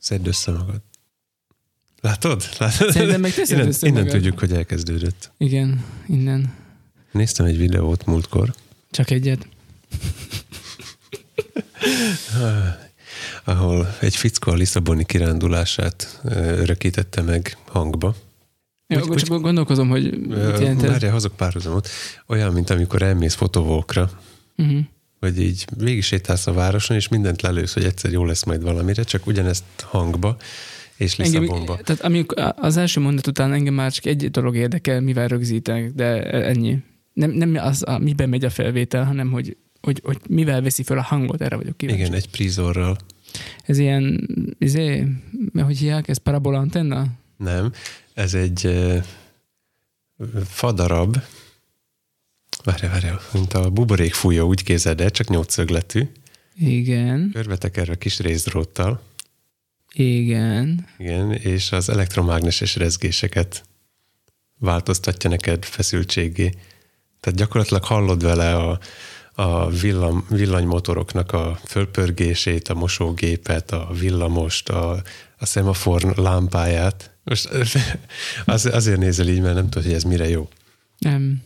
Szedd össze magad. Látod? Látod? Szerintem meg innen, össze innen magad. tudjuk, hogy elkezdődött. Igen, innen. Néztem egy videót múltkor, Csak egyet. ahol egy fickó a Lisszaboni kirándulását örökítette meg hangba. Jó, Úgy- akkor úgy- csak gondolkozom, hogy mit jelent ez. Várjál, hozok párhuzamot. Olyan, mint amikor elmész fotovókra, Uh-huh. Hogy így végig sétálsz a városon, és mindent lelősz, hogy egyszer jó lesz majd valamire, csak ugyanezt hangba és Lisszabonba. tehát amikor az első mondat után engem már csak egy dolog érdekel, mivel rögzítenek, de ennyi. Nem, nem az, a, miben megy a felvétel, hanem hogy, hogy, hogy mivel veszi fel a hangot, erre vagyok kíváncsi. Igen, egy prizorral. Ez ilyen, izé, hogy hívják, ez parabola antenna? Nem, ez egy fadarab, várjál, várjál, mint a buborék fújó, úgy képzeld el, csak nyolcszögletű, Igen, körbetekerve kis részdróttal, igen. igen, és az elektromágneses rezgéseket változtatja neked feszültségé. Tehát gyakorlatilag hallod vele a, a villam, villanymotoroknak a fölpörgését, a mosógépet, a villamost, a, a szemafor lámpáját. Most az, azért nézel így, mert nem tudod, hogy ez mire jó. Nem.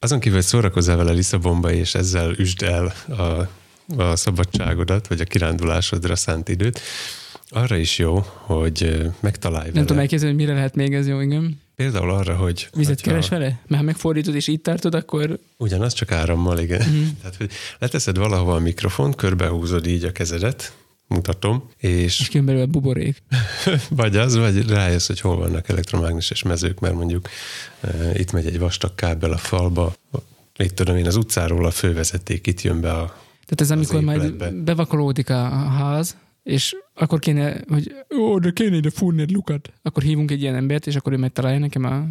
Azon kívül, hogy szórakozzál vele Lisszabonba, és ezzel üsd el a, a szabadságodat, vagy a kirándulásodra szánt időt, arra is jó, hogy megtalálj Nem vele. tudom elképzelni, hogy mire lehet még ez jó, igen. Például arra, hogy Vizet keres vele? Mert ha megfordítod és így tartod, akkor Ugyanaz, csak árammal, igen. Mm. Tehát, hogy leteszed valahova a mikrofont, körbehúzod így a kezedet, mutatom, és most kijön belőle a buborék. vagy az, vagy rájössz, hogy hol vannak elektromágneses mezők, mert mondjuk e, itt megy egy vastag kábel a falba, itt tudom én, az utcáról a fővezeték itt jön be a... Tehát ez amikor majd bevakolódik a a ház, és akkor kéne, hogy ó, de kéne ide fúrni egy lukat. Akkor hívunk egy ilyen embert, és akkor ő megtalálja nekem a...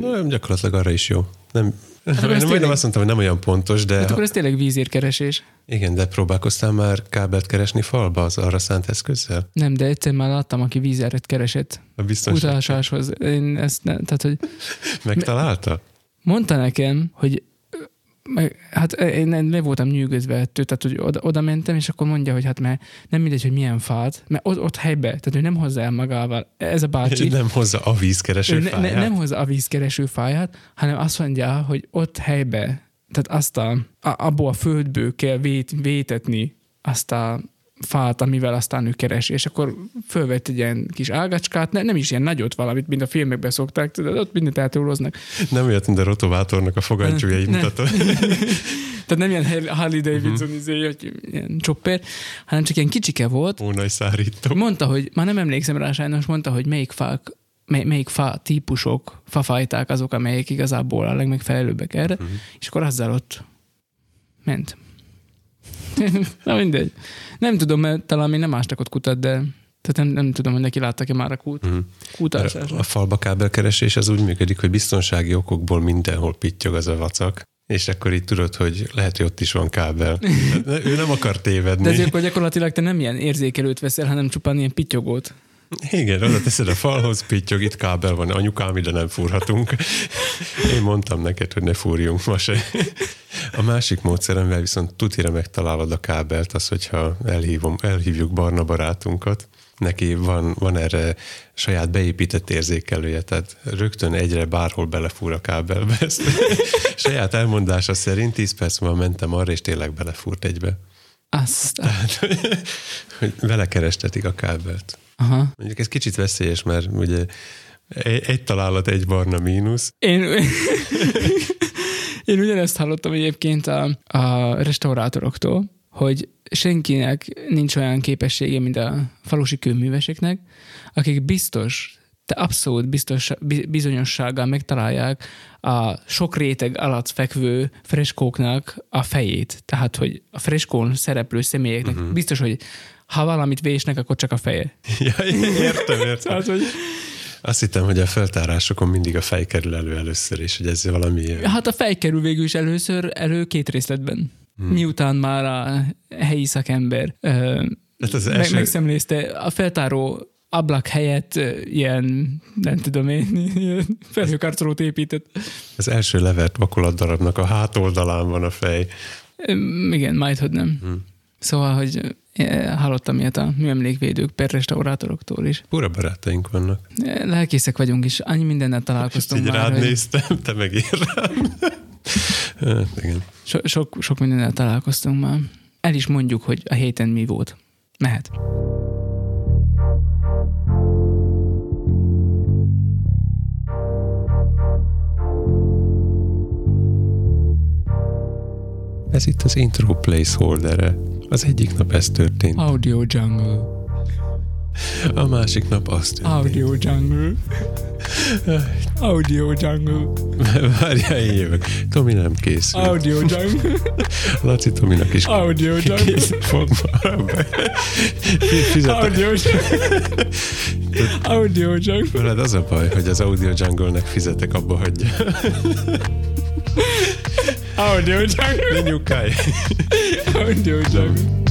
Nem, gyakorlatilag arra is jó. Nem, ez nem, majdnem tényleg- azt mondtam, hogy nem olyan pontos, de Hát akkor ez tényleg vízérkeresés. igen, de próbálkoztál már kábelt keresni falba az arra szánt eszközzel? Nem, de egyszer már láttam, aki vízeret keresett A biztonság utasáshoz. Én ezt ne, tehát, hogy megtalálta? mondta nekem, hogy hát én nem, nem voltam nyűgözve ettől, tehát hogy oda, oda mentem, és akkor mondja, hogy hát mert nem mindegy, hogy milyen fát, mert ott, ott helybe, tehát ő nem hozza el magával, ez a bácsi, Nem hozza a vízkereső ő ne, ne, fáját? nem hozza a vízkereső fáját, hanem azt mondja, hogy ott helybe, tehát azt a, a abból a földből kell vét, vétetni azt a fát, amivel aztán ő keresi, és akkor fölvett egy ilyen kis ágacskát, ne, nem is ilyen nagyot valamit, mint a filmekben szokták, tudod, ott mindent eltúloznak. Nem olyat, mint a rotovátornak a fogantyúja, így Ne. mutatod. Tehát nem ilyen Harley Davidson, Mhm. uh-huh. izé, hogy ilyen chopper, hanem csak ilyen kicsike volt. Ó, nagy szárító. Mondta, hogy, már nem emlékszem rá sajnos, mondta, hogy melyik fák, mely, melyik fa típusok, fafajták azok, amelyek igazából a legmegfelelőbbek erre, uh-huh. és akkor azzal ott ment. Na mindegy. Nem tudom, mert talán még nem ástak ott kutat, de tehát nem, nem tudom, hogy neki láttak-e már a kút, Mhm. uh-huh. kútásásra. A falba kábelkeresés az úgy működik, hogy biztonsági okokból mindenhol pittyog az a vacak, és akkor így tudod, hogy lehet, hogy ott is van kábel. Ő nem akar tévedni. De ezért akkor gyakorlatilag te nem ilyen érzékelőt veszel, hanem csupán ilyen pittyogót. Igen, oda teszed a falhoz, pittyog, itt kábel van, anyukám, ide nem fúrhatunk. Én mondtam neked, hogy ne fúrjunk ma se. A másik módszeremvel viszont tutira megtalálod a kábelt, az, hogyha elhívom, elhívjuk Barna barátunkat, neki van, van erre saját beépített érzékelője, tehát rögtön egyre bárhol belefúr a kábelbe. Ezt saját elmondása szerint 10 perc múlva mentem arra, és tényleg belefúrt egybe. Azt. Hogy vele kerestetik a kábelt. Aha. Mondjuk ez kicsit veszélyes, mert ugye egy, egy találat, egy barna mínusz. Én, én ugyanezt hallottam egyébként a, a restaurátoroktól, hogy senkinek nincs olyan képessége, mint a falusi kőműveseknek, akik biztos, de abszolút biztos, bi- bizonyossággal megtalálják a sok réteg alatt fekvő freskóknak a fejét. Tehát, hogy a freskón szereplő személyeknek uh-huh. biztos, hogy ha valamit vésnek, akkor csak a feje. Ja, értem, értem. Tehát, hogy Azt hittem, hogy a feltárásokon mindig a fej kerül elő először, és hogy ez valami. Hát a fej kerül végül is először elő két részletben. Hmm. Miután már a helyi szakember Hát az meg, első, megszemlézte a feltáró ablak helyett ilyen, nem tudom én, ilyen felhőkarcolót épített. az első levert vakolat darabnak a hátoldalán van a fej. Igen, majd, hogy nem. Hmm. Szóval, hogy eh, hallottam ilyet a műemlékvédők per restaurátoroktól is. Pura barátaink vannak. Eh, Lelkészek vagyunk, és annyi mindennel És találkoztunk így már, rád hogy néztem, te meg rám. Hát, igen. so, sok, sok mindennel találkoztunk már. El is mondjuk, hogy a héten mi volt. Mehet. Ez itt az intro placeholder Az egyik nap ez történt, Audio Jungle. a másik nap az történt. Audio Jungle. Audio Jungle. Várjál, én jövök. Tomi nem készül. Audio Jungle. Laci Tominak is Audio Jungle. kész fog. Fizet, Audio Jungle. Audio Jungle. veled az a baj, hogy az Audio Jungle-nek fizetek, abba hagyja. Audio Jungle. Ne nyugkálj. Audio Jungle.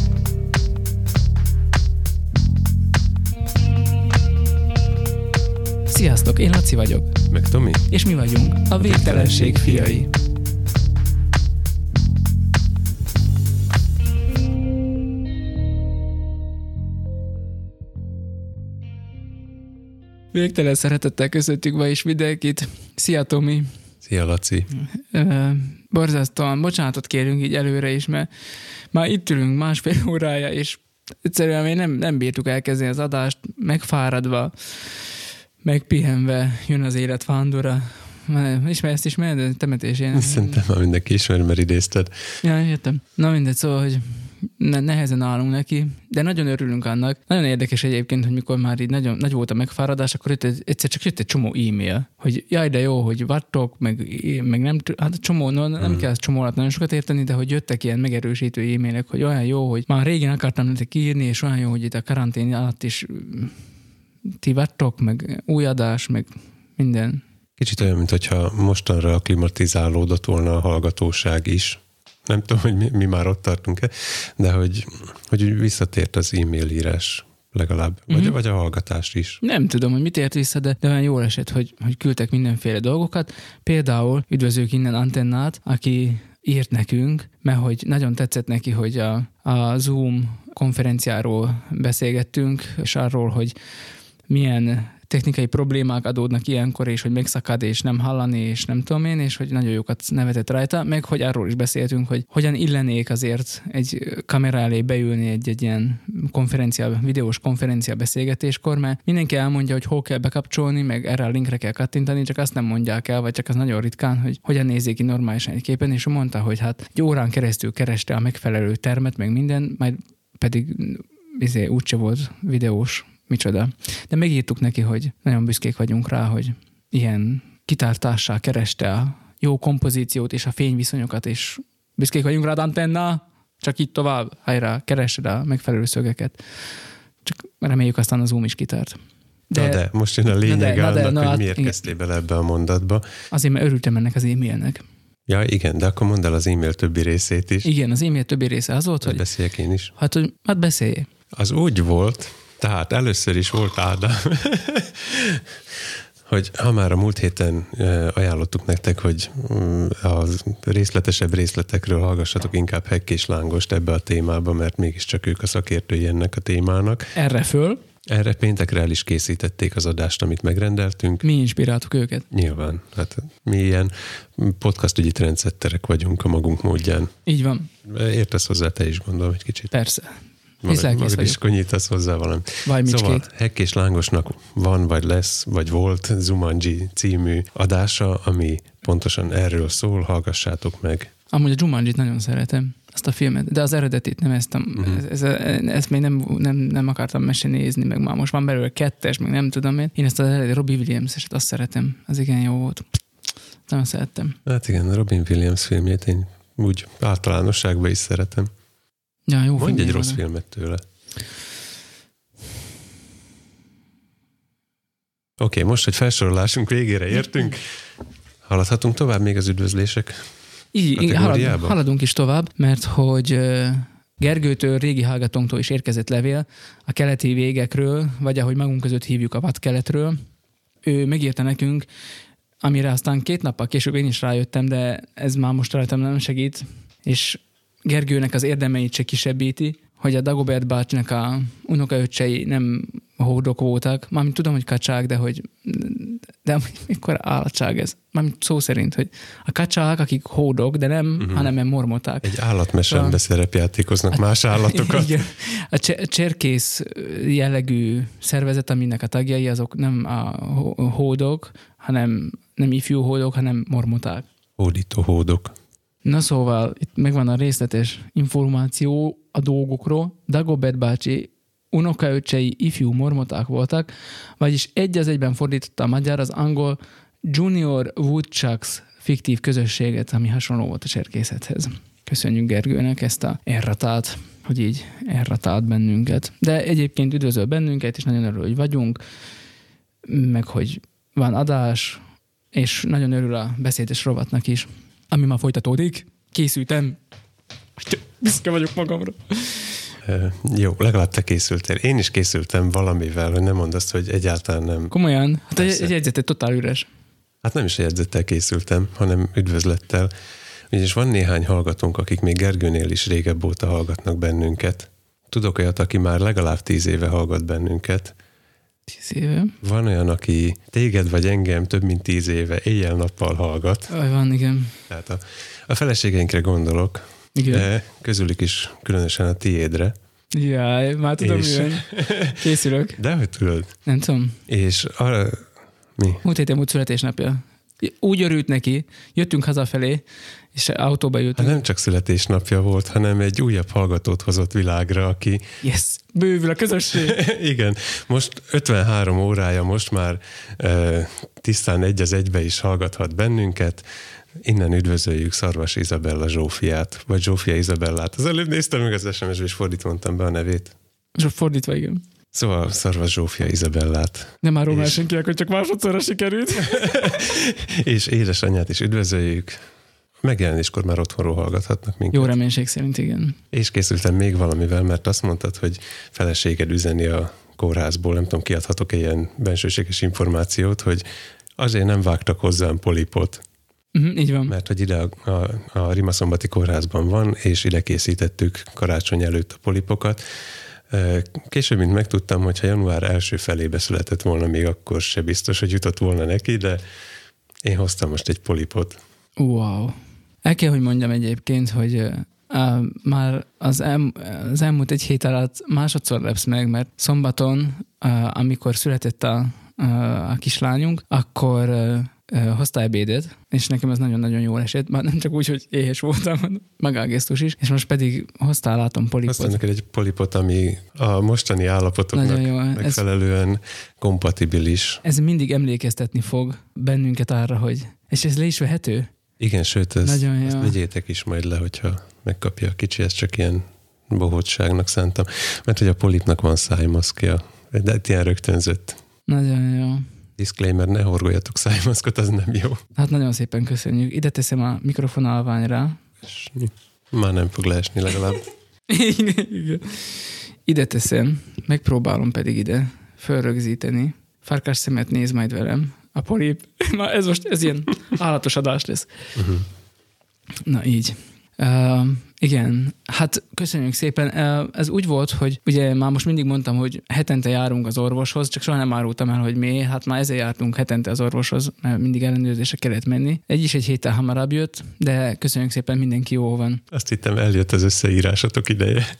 Sziasztok, én Laci vagyok, Meg Tomi? és mi vagyunk a Végtelenség fiai. Végtelen szeretettel köszöntjük ma is mindenkit. Szia Tomi! Szia, Laci. Borzasztóan bocsánatot kérünk így előre is, mert már itt ülünk másfél órája, és egyszerűen még nem, nem bírtuk elkezdeni az adást, megfáradva, megpihenve jön az élet vándora. Ismer ezt ismered? Temetésén. Szerintem már mindenki ismer, mert idézted. Ja, értem. Na mindegy, szóval, hogy nehezen állunk neki, de nagyon örülünk annak. Nagyon érdekes egyébként, hogy mikor már így nagyon nagy volt a megfáradás, akkor itt egy, egyszer csak jött egy csomó e-mail, hogy jaj, de jó, hogy vattok, meg, meg nem, hát csomó, no, nem Hmm. kell csomó alatt nagyon sokat érteni, de hogy jöttek ilyen megerősítő e-mailek, hogy olyan jó, hogy már régen akartam nektek írni, és olyan jó, hogy itt a karantén alatt is mm, ti vattok, meg új adás, meg minden. Kicsit olyan, mintha mostanra aklimatizálódott volna a hallgatóság is. Nem tudom, hogy mi, mi már ott tartunk-e, de hogy, hogy visszatért az e-mail írás legalább, vagy, Mhm. vagy a hallgatás is. Nem tudom, hogy mit ért vissza, de, de olyan jól esett, hogy, hogy küldtek mindenféle dolgokat. Például üdvözlők innen Antennát, aki írt nekünk, mert hogy nagyon tetszett neki, hogy a, a Zoom konferenciáról beszélgettünk, és arról, hogy milyen technikai problémák adódnak ilyenkor, és hogy megszakad, és nem hallani, és nem tudom én, és hogy nagyon jókat nevetett rajta, meg hogy arról is beszéltünk, hogy hogyan illenék azért egy kamera elé beülni egy, egy ilyen konferencia, videós konferencia beszélgetéskor, mert mindenki elmondja, hogy hol kell bekapcsolni, meg erre a linkre kell kattintani, csak azt nem mondják el, vagy csak az nagyon ritkán, hogy hogyan nézzék ki normálisan egy képen, és mondta, hogy hát egy órán keresztül kereste a megfelelő termet, meg minden, majd pedig izé, úgyse volt videós, micsoda. De megírtuk neki, hogy nagyon büszkék vagyunk rá, hogy ilyen kitártással kereste a jó kompozíciót és a fényviszonyokat, és büszkék vagyunk rá, Antenna, csak így tovább, hajrá, keresd a megfelelő szögeket. Csak reméljük aztán a Zoom is kitárt. De, na de most jön a lényeg de, annak, na hogy hát miért igen. kezdtél bele ebbe a mondatba. Azért, mert örültem ennek az e-mailnek. Ja, igen, de akkor mondd el az e-mail többi részét is. Igen, az e-mail többi része az volt, Hogy hogy beszéljek én is. hát, hogy hát beszélj. Az úgy volt, tehát először is volt Ádám, hogy ha már a múlt héten ajánlottuk nektek, hogy mm, a részletesebb részletekről hallgassatok inkább Hekk és Lángost ebbe a témába, mert mégiscsak ők a szakértői ennek a témának. Erre föl, Erre péntekre el is készítették az adást, amit megrendeltünk. mi inspiráltuk őket. Nyilván, hát mi ilyen podcastügyi trendsetterek vagyunk a magunk módján. Így van, Értesz hozzá te is, gondolom, egy kicsit. persze. Magad, magad is konyítasz hozzá valamit. Vagy Szóval. Hekk és Lángosnak van, vagy lesz, vagy volt Zumanji című adása, ami pontosan erről szól, hallgassátok meg. Amúgy a Jumanjit nagyon szeretem, azt a filmet, de az eredetit nem ezt, Mhm. uh-huh. ez, ez, ezt még nem, nem, nem akartam mese nézni, meg már most van belőle kettes, meg nem tudom én. Én ezt az eredeti Robbie Williams-eset azt szeretem, az igen jó volt. Nagyon szeretem. Hát igen, Robin Williams filmjét én úgy általánosságban is szeretem. Ja, jó Mondj egy rossz filmet tőle. Oké, okay, most, hogy felsorolásunk végére értünk, haladhatunk tovább még az üdvözlések. Így, halad, haladunk is tovább, mert hogy Gergőtől, régi hallgatónktól is érkezett levél a keleti végekről, vagy ahogy magunk között hívjuk a vadkeletről. Ő megírta nekünk, amire aztán két nappal később én is rájöttem, de ez már most rajtam nem segít, és Gergőnek az érdemeit se kisebbíti, hogy a Dagobert bácsinak a unokaöccsei nem hódok voltak. Mármint tudom, hogy kacsák, de hogy de mikor állatság ez? Mármint szó szerint, hogy a kacsák, akik hódok, de nem, uh-huh. hanem mormoták. Egy állatmesembe a... szerepjátékoznak más állatokat. Igen. A cserkész jellegű szervezet, aminek a tagjai, azok nem a hódok, hanem nem ifjú hódok, hanem mormoták. Hódító hódok. Na szóval, itt megvan a részletes információ a dolgokról. Dagobert bácsi unokaöcsei ifjú mormoták voltak, vagyis egy az egyben fordította a magyar az angol Junior Woodchucks fiktív közösséget, ami hasonló volt a cserkészethez. Köszönjük Gergőnek ezt a erratát, hogy így erratált bennünket. De egyébként üdvözöl bennünket, és nagyon örül, hogy vagyunk, meg hogy van adás, és nagyon örül a beszédes rovatnak is, ami már folytatódik. Készültem. Büszke vagyok magamra. Jó, legalább te készültél. Én is készültem valamivel, hogy nem mondd azt, hogy egyáltalán nem. Komolyan? Hát egy, egy jegyzet egy totál üres. Hát nem is a jegyzettel készültem, hanem üdvözlettel. Ugyanis van néhány hallgatónk, akik még Gergőnél is régebb óta hallgatnak bennünket. Tudok olyat, aki már legalább tíz éve hallgat bennünket. Tíz éve? Van olyan, aki téged vagy engem több mint tíz éve éjjel-nappal hallgat. Aj, van, igen. Tehát a, a feleségeinkre gondolok, igen. De közülük is különösen a tiédre. Jaj, már tudom, és... milyen. Készülök. De hogy tudod? Nem tudom. És arra... Mi? Múlt héten múlt születésnapja. Úgy örült neki, jöttünk hazafelé, és autóba jöttünk. Hát nem csak születésnapja volt, hanem egy újabb hallgatót hozott világra, aki... Yes, bővül a közösség. Igen, most 53 órája, most már e, tisztán egy az egybe is hallgathat bennünket. Innen üdvözöljük Szarvas Izabella Zsófiát, vagy Zsófia Izabellát. Az előbb néztem meg az sms és fordítva mondtam be a nevét. Fordítva, igen. Szóval Szarvas Zsófia Izabellát. Nem már és... senkinek, hogy csak másodszorra sikerült. és édesanyját is üdvözöljük. Megjelenéskor már otthonról hallgathatnak minket. Jó reménység szerint, igen. És készültem még valamivel, mert azt mondtad, hogy feleséged üzeni a kórházból, nem tudom, kiadhatok -e ilyen bensőséges információt, hogy azért nem vágtak hozzám polipot. Uh-huh, így van. Mert hogy ide a, a, a Rimaszombati kórházban van, és ide készítettük karácsony előtt a polipokat. Később, mint megtudtam, hogy ha január első felébe született volna, még akkor se biztos, hogy jutott volna neki, de én hoztam most egy polipot. Wow. El kell, hogy mondjam egyébként, hogy uh, már az, el, az elmúlt egy hét alatt másodszor lepsz meg, mert szombaton, uh, amikor született a, uh, a kislányunk, akkor uh, hozta ebédet, és nekem ez nagyon-nagyon jól esett, már nem csak úgy, hogy éhes voltam, magágesztus is, és most pedig hoztál, látom, polipot. Hoztam neked egy polipot, ami a mostani állapotoknak jó. megfelelően ez, kompatibilis. Ez mindig emlékeztetni fog bennünket arra, hogy és ez le is vehető? Igen, sőt, ez, Nagyon jó. ezt vegyétek is majd le, hogyha megkapja a kicsi, ez csak ilyen bohótságnak szántam. Mert hogy a polipnak van szájmaszkja, de ilyen rögtönzött. Nagyon jó. Disclaimer, ne horgoljatok szájmaszkot, az nem jó. Hát nagyon szépen köszönjük. Ide teszem a mikrofon alványra. Már nem fog leesni legalább. igen, Ide teszem, megpróbálom pedig ide fölrögzíteni. Farkas szemet néz majd velem. A polip. Ma ez most, ez ilyen állatos adás lesz. Uh-huh. Na így. Uh, igen, hát köszönjük szépen. Ez úgy volt, hogy ugye már most mindig mondtam, hogy hetente járunk az orvoshoz, csak soha nem árultam el, hogy mi. Hát már ezért jártunk hetente az orvoshoz, mert mindig ellenőrzésre kellett menni. Egy is egy héttel hamarabb jött, de köszönjük szépen, mindenki jó van. Azt hittem, eljött az összeírásatok ideje.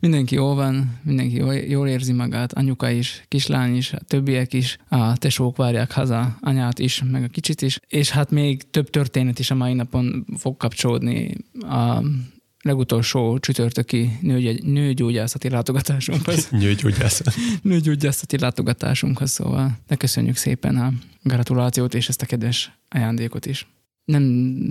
mindenki jó van, mindenki jól, jól érzi magát, anyuka is, kislány is, a többiek is, a tesók várják haza, anyát is, meg a kicsit is, és hát még több történet is a mai napon fog kapcsolódni a legutolsó csütörtöki nőgy, nőgyógyászati látogatásunkhoz. Nőgyógyászat. nőgyógyászati látogatásunkhoz, szóval de köszönjük szépen a gratulációt és ezt a kedves ajándékot is nem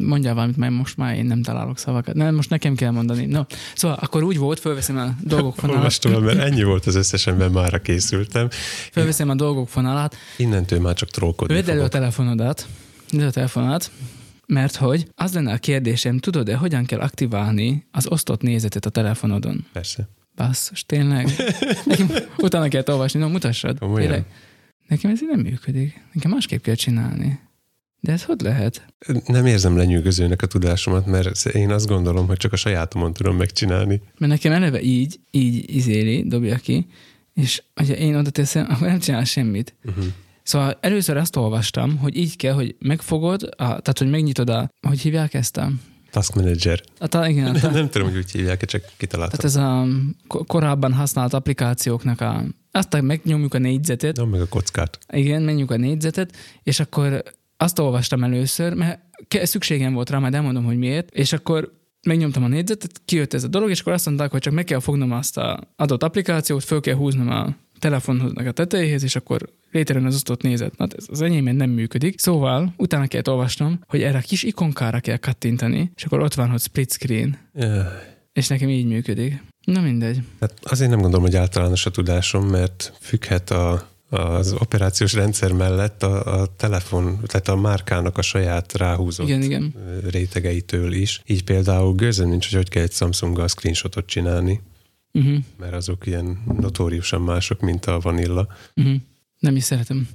mondjál valamit, mert most már én nem találok szavakat. Nem, most nekem kell mondani. No, szóval akkor úgy volt, fölveszem a dolgok fonalát. Olvastam, mert ennyi volt az összesen, mert már készültem. Fölveszem a dolgok fonalát. Innentől már csak trókodni Vedd elő a telefonodat, Vedd a telefonodat, mert hogy az lenne a kérdésem, tudod-e, hogyan kell aktiválni az osztott nézetet a telefonodon? Persze. Basszus, tényleg? Nekem utána kell olvasni, no mutassad. Tényleg. Nekem ez így nem működik. Nekem másképp kell csinálni. De ez hogy lehet? Nem érzem lenyűgözőnek a tudásomat, mert én azt gondolom, hogy csak a sajátomon tudom megcsinálni. Mert nekem eleve így, így izéli, dobja ki, és ha én oda teszem, akkor nem csinál semmit. Uh-huh. Szóval először azt olvastam, hogy így kell, hogy megfogod, a, tehát hogy megnyitod a, hogy hívják ezt a Task Manager. A, ta, igen, a, nem, nem tudom, hogy úgy hívják, csak kitaláltam. Tehát ez a korábban használt applikációknak a... Azt megnyomjuk a négyzetet. Nem, meg a kockát. Igen, menjük a négyzetet, és akkor azt olvastam először, mert szükségem volt rá, majd elmondom, hogy miért, és akkor megnyomtam a négyzetet, kijött ez a dolog, és akkor azt mondták, hogy csak meg kell fognom azt a adott applikációt, föl kell húznom a telefonnak a tetejéhez, és akkor létrejön az osztott nézet. Na, ez az enyémben nem működik. Szóval utána kell olvasnom, hogy erre a kis ikonkára kell kattintani, és akkor ott van, hogy split screen. És nekem így működik. Na mindegy. Hát azért nem gondolom, hogy általános a tudásom, mert függhet a az operációs rendszer mellett a, a telefon, tehát a márkának a saját ráhúzott igen, igen. rétegeitől is. Így például gőzön nincs, hogy hogy kell egy Samsunggal screenshotot csinálni, uh-huh. mert azok ilyen notóriusan mások, mint a Vanilla. Uh-huh. Nem is szeretem.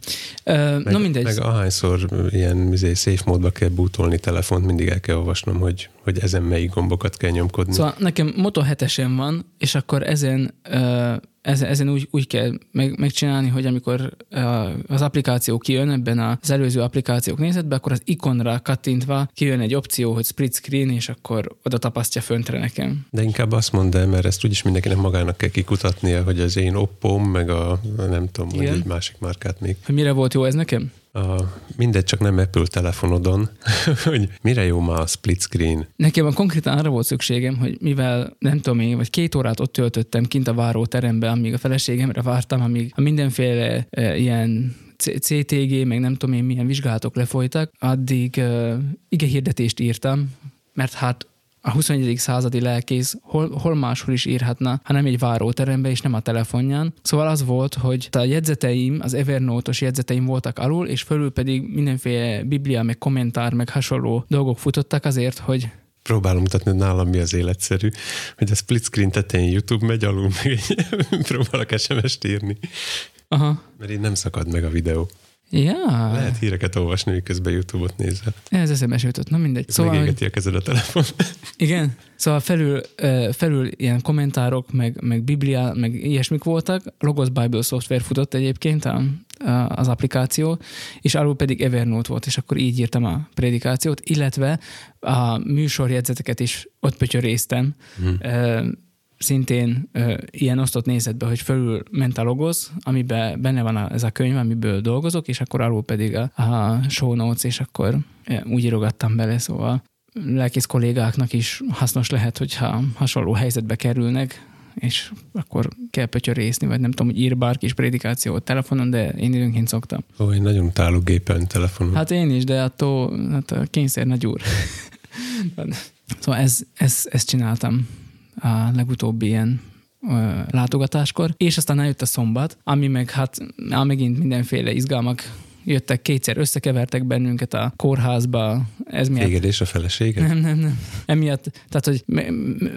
Uh, meg, na mindegy. Meg ahányszor ilyen mizé, safe módba kell bútolni telefont, mindig el kell olvasnom, hogy, hogy ezen melyik gombokat kell nyomkodni. Szóval nekem Moto 7 van, és akkor ezen ezen, ezen úgy, úgy kell meg, megcsinálni, hogy amikor az applikáció kijön ebben az előző applikációk nézetbe, akkor az ikonra kattintva kijön egy opció, hogy split screen, és akkor oda tapasztja föntre nekem. De inkább azt mondd el, mert ezt úgyis mindenkinek magának kell kikutatnia, hogy az én oppo meg a nem tudom, hogy egy másik márkát még. Hogy mire volt jó ez nekem? A, mindegy, csak nem Apple telefonodon, hogy mire jó ma a split screen. Nekem konkrétan arra volt szükségem, hogy mivel nem tudom én, vagy két órát ott töltöttem kint a váróteremben, amíg a feleségemre vártam, amíg a mindenféle e, ilyen CTG, meg nem tudom én milyen vizsgálatok lefolytak, addig uh, ige hirdetést írtam, mert hát a 21. századi lelkész hol, hol máshol is írhatna, hanem egy váróterembe és nem a telefonján. Szóval az volt, hogy a jegyzeteim, az Evernote-os jegyzeteim voltak alul, és fölül pedig mindenféle biblia, meg kommentár, meg hasonló dolgok futottak azért, hogy próbálom mutatni, hogy nálam mi az életszerű, hogy a split screen tetején YouTube megy alul, meg próbálok SMS-t írni. Aha. Mert így nem szakad meg a videó. Ja. Lehet híreket olvasni, miközben YouTube-ot nézel. Ez eszembe jutott, na mindegy. Ez szóval, megégeti a kezed a telefon. Igen, szóval felül, felül ilyen kommentárok, meg, meg biblia, meg ilyesmik voltak. Logos Bible szoftver futott egyébként a, az applikáció, és alul pedig Evernote volt, és akkor így írtam a prédikációt, illetve a műsorjegyzeteket is ott pötyöréztem. Hmm szintén ö, ilyen osztott nézetbe, hogy fölül ment a logoz, amiben benne van a, ez a könyv, amiből dolgozok, és akkor alul pedig a, a show notes, és akkor úgy írogattam bele, szóval lelkész kollégáknak is hasznos lehet, hogyha hasonló helyzetbe kerülnek, és akkor kell pötyörészni, vagy nem tudom, hogy ír bárki is prédikációt telefonon, de én időnként szoktam. Ó, én nagyon utálok gépen telefonon. Hát én is, de attól hát a kényszer nagy úr. szóval ez, ez, ezt csináltam a legutóbbi ilyen látogatáskor, és aztán eljött a szombat, ami meg hát megint mindenféle izgalmak jöttek kétszer, összekevertek bennünket a kórházba. Ez miatt... Téged és a feleséget? Nem, nem, nem. Emiatt, tehát, hogy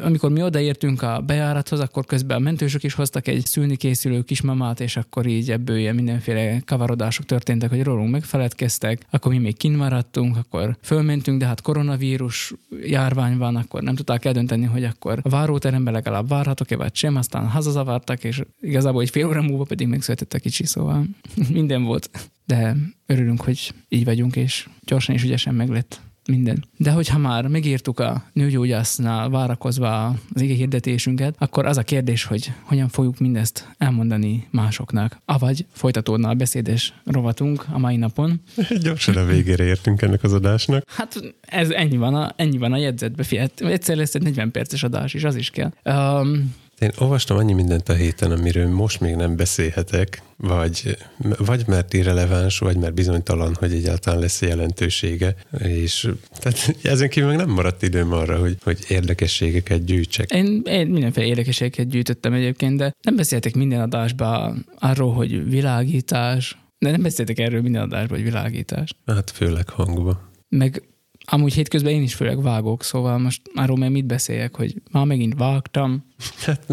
amikor mi odaértünk a bejárathoz, akkor közben a mentősök is hoztak egy szülni készülő kismamát, és akkor így ebből ilyen mindenféle kavarodások történtek, hogy rólunk megfeledkeztek, akkor mi még kint maradtunk, akkor fölmentünk, de hát koronavírus járvány van, akkor nem tudták eldönteni, hogy akkor a váróteremben legalább várhatok-e vagy sem, aztán hazazavartak, és igazából egy fél óra múlva pedig megszületett a kicsi, szóval minden volt de örülünk, hogy így vagyunk, és gyorsan és ügyesen meglett minden. De hogyha már megírtuk a nőgyógyásznál várakozva az ige hirdetésünket, akkor az a kérdés, hogy hogyan fogjuk mindezt elmondani másoknak. Avagy folytatódna a beszédes rovatunk a mai napon. Gyorsan a végére értünk ennek az adásnak. Hát ez ennyi van a, ennyi van a jegyzetbe. Fiat, egyszer lesz egy 40 perces adás is, az is kell. Um, én olvastam annyi mindent a héten, amiről most még nem beszélhetek, vagy, vagy mert irreleváns, vagy mert bizonytalan, hogy egyáltalán lesz jelentősége. És tehát ezen kívül meg nem maradt időm arra, hogy, hogy érdekességeket gyűjtsek. Én, én mindenféle érdekességeket gyűjtöttem egyébként, de nem beszéltek minden adásban arról, hogy világítás, de nem beszéltek erről minden adásban, hogy világítás. Hát főleg hangba. Meg Amúgy hétközben én is főleg vágok, szóval most arról már mit beszéljek, hogy már megint vágtam. Hát,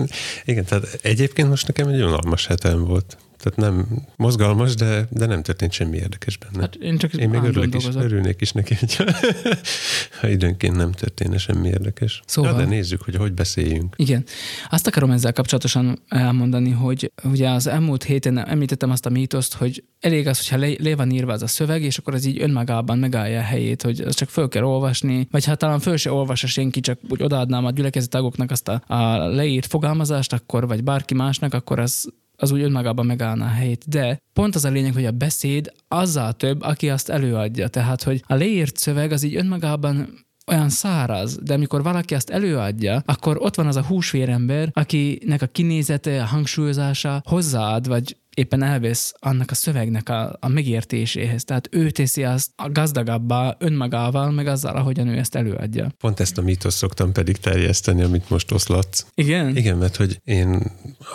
igen, tehát egyébként most nekem egy unalmas hetem volt. Tehát nem mozgalmas, de, de nem történt semmi érdekes benne. Hát én csak Én még örülök is, örülnék is neki, hogyha, ha időnként nem történne semmi érdekes. Szóval- Ja, de nézzük, hogy hogy beszéljünk. Igen. Azt akarom ezzel kapcsolatosan elmondani, hogy ugye az elmúlt héten említettem azt a mítoszt, hogy elég az, hogyha le, le van írva az a szöveg, és akkor az így önmagában megállja a helyét, hogy az csak föl kell olvasni, vagy ha talán föl se olvassa senki, csak úgy odaadnám a gyülekezeti tagoknak azt a, a leírt fogalmazást, akkor, vagy bárki másnak, akkor az az úgy önmagában megállná a helyét. De pont az a lényeg, hogy a beszéd azzal több, aki azt előadja. Tehát, hogy a leírt szöveg az így önmagában olyan száraz, de amikor valaki azt előadja, akkor ott van az a húsvérember, akinek a kinézete, a hangsúlyozása hozzáad, vagy éppen elvesz annak a szövegnek a, a megértéséhez. Tehát ő teszi azt a gazdagabbá önmagával, meg azzal, ahogyan ő ezt előadja. Pont ezt a mítosz szoktam pedig terjeszteni, amit most oszlatsz. Igen? Igen, mert hogy én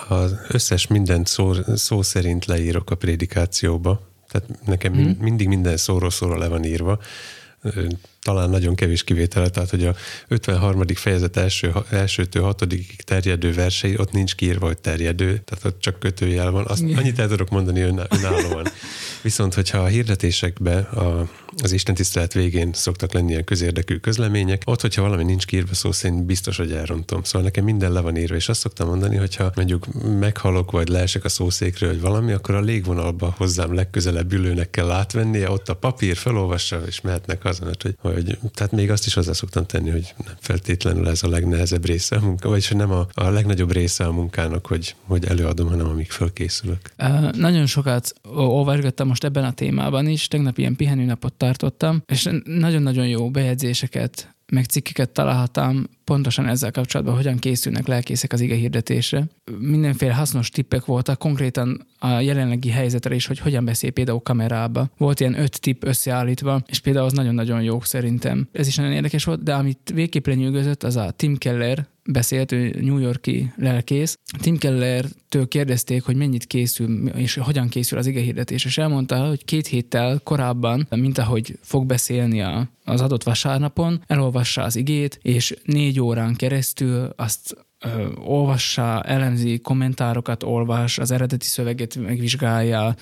az összes mindent szó, szó szerint leírok a prédikációba, tehát nekem hmm. mindig minden szóról szóra le van írva, talán nagyon kevés kivétele, tehát hogy a 53. fejezet első, elsőtől hatodikig terjedő versei, ott nincs kiírva, hogy terjedő, tehát ott csak kötőjel van. Azt annyit el tudok mondani öná, önállóan. Viszont, hogyha a hirdetésekbe a, az Isten tisztelet végén szoktak lenni ilyen közérdekű közlemények, ott, hogyha valami nincs kiírva szó szerint, biztos, hogy elrontom. Szóval nekem minden le van írva, és azt szoktam mondani, hogyha mondjuk meghalok, vagy leesek a szószékről, vagy valami, akkor a légvonalba hozzám legközelebb ülőnek kell átvennie, ott a papír felolvassa, és mehetnek haza, mert hogy, hogy tehát még azt is hozzá szoktam tenni, hogy nem feltétlenül ez a legnehezebb része a munka, vagyis nem a, a legnagyobb része a munkának, hogy, hogy előadom, hanem amíg fölkészülök. Uh, nagyon sokat olvasgattam most ebben a témában is, tegnap ilyen pihenőnapot tartottam, és nagyon-nagyon jó bejegyzéseket, meg cikkeket találhattam pontosan ezzel kapcsolatban, hogyan készülnek lelkészek az ige hirdetésre. Mindenféle hasznos tippek voltak, konkrétan a jelenlegi helyzetre is, hogy hogyan beszél például kamerába. Volt ilyen öt tipp összeállítva, és például az nagyon-nagyon jó szerintem. Ez is nagyon érdekes volt, de amit végképp lenyűgözött, az a Tim Keller, beszélt, New Yorki lelkész. Tim Keller-től kérdezték, hogy mennyit készül, és hogyan készül az ige hirdetés, és elmondta, hogy két héttel korábban, mint ahogy fog beszélni a, az adott vasárnapon, elolvassa az igét, és négy órán keresztül azt olvassa, elemzi, kommentárokat olvas, az eredeti szöveget megvizsgálja,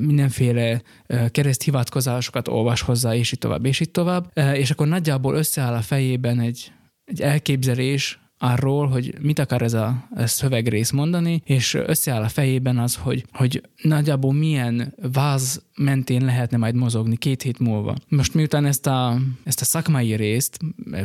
mindenféle ö, kereszthivatkozásokat olvas hozzá, és így tovább, és így tovább. És akkor nagyjából összeáll a fejében egy, egy elképzelés arról, hogy mit akar ez a, a szövegrész mondani, és összeáll a fejében az, hogy, hogy nagyjából milyen váz mentén lehetne majd mozogni két hét múlva. Most miután ezt a, ezt a szakmai részt,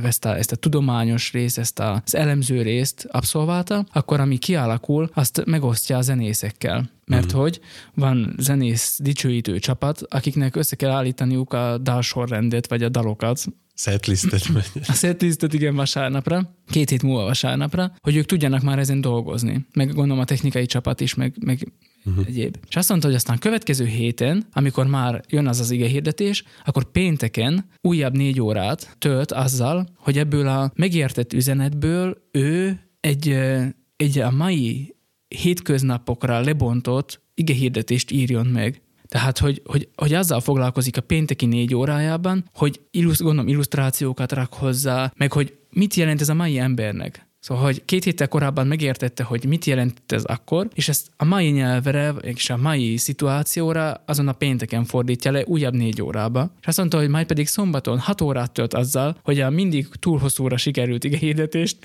ezt a, ezt a tudományos részt, ezt a, az elemző részt abszolválta, akkor ami kialakul, azt megosztja a zenészekkel. Mert mm. hogy van zenész dicsőítő csapat, akiknek össze kell állítaniuk a dalsorrendet, vagy a dalokat, Setlistet a setlistet igen vasárnapra, két hét múlva vasárnapra, hogy ők tudjanak már ezen dolgozni. Meg gondolom a technikai csapat is, meg, meg uh-huh. egyéb. És azt mondta, hogy aztán következő héten, amikor már jön az az ige hirdetés, akkor pénteken újabb négy órát tölt azzal, hogy ebből a megértett üzenetből ő egy, egy a mai hétköznapokra lebontott ige hirdetést írjon meg. Tehát, hogy, hogy, hogy azzal foglalkozik a pénteki négy órájában, hogy illusz, gondolom illusztrációkat rak hozzá, meg hogy mit jelent ez a mai embernek. Szóval, hogy két héttel korábban megértette, hogy mit jelent ez akkor, és ezt a mai nyelvre, és a mai szituációra azon a pénteken fordítja le újabb négy órába. És azt mondta, hogy majd pedig szombaton hat órát tölt azzal, hogy a mindig túl hosszúra sikerült ige hirdetést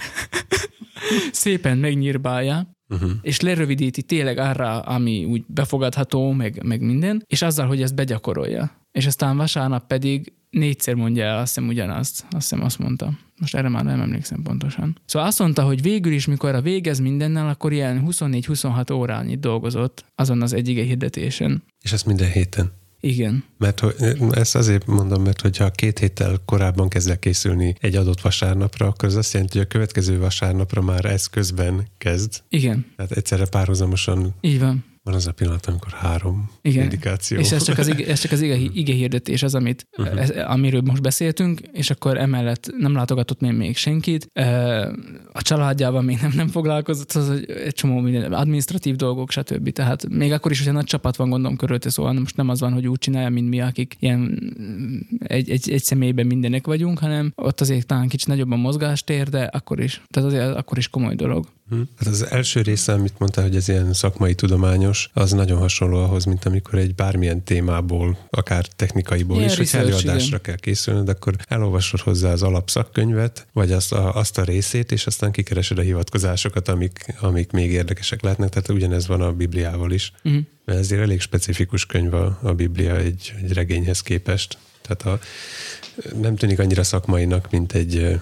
szépen megnyírbálja, uh-huh. és lerövidíti tényleg arra, ami úgy befogadható, meg, meg minden, és azzal, hogy ezt begyakorolja. És aztán vasárnap pedig négyszer mondja el, azt hiszem ugyanazt, azt hiszem azt mondta. Most erre már nem emlékszem pontosan. Szóval azt mondta, hogy végül is, mikor a végez mindennel, akkor ilyen 24-26 órányit dolgozott azon az egyige hirdetésen. És ezt minden héten. Igen. Mert hogy, ezt azért mondom, mert hogyha két héttel korábban kezd el készülni egy adott vasárnapra, akkor az azt jelenti, hogy a következő vasárnapra már ez közben kezd. Igen. Tehát egyszerre párhuzamosan Így van. Van az a pillanat, amikor három Igen. indikáció. És ez csak az, ige, ez csak az ige, ige hirdetés, az, amit, uh-huh. ez, amiről most beszéltünk, és akkor emellett nem látogatott még, még senkit. A családjával még nem, nem foglalkozott, az egy csomó minden, administratív dolgok, stb. Tehát még akkor is, hogyha nagy csapat van gondom körülte, szóval most nem az van, hogy úgy csinálja, mint mi, akik ilyen egy, egy, egy személyben mindenek vagyunk, hanem ott azért talán kicsit nagyobb a mozgástér, de akkor is, tehát azért akkor is komoly dolog. Hát az első része, amit mondtál, hogy ez ilyen szakmai tudományos, sajnos, az nagyon hasonló ahhoz, mint amikor egy bármilyen témából, akár technikaiból Ilyen is, hogy előadásra igen. kell készülnöd, akkor elolvasod hozzá az alapszakkönyvet, vagy azt a, azt a részét, és aztán kikeresed a hivatkozásokat, amik, amik még érdekesek lehetnek. Tehát ugyanez van a Bibliával is. Uh-huh. Mert ezért elég specifikus könyv a, a Biblia egy, egy regényhez képest. Tehát a, nem tűnik annyira szakmainak, mint egy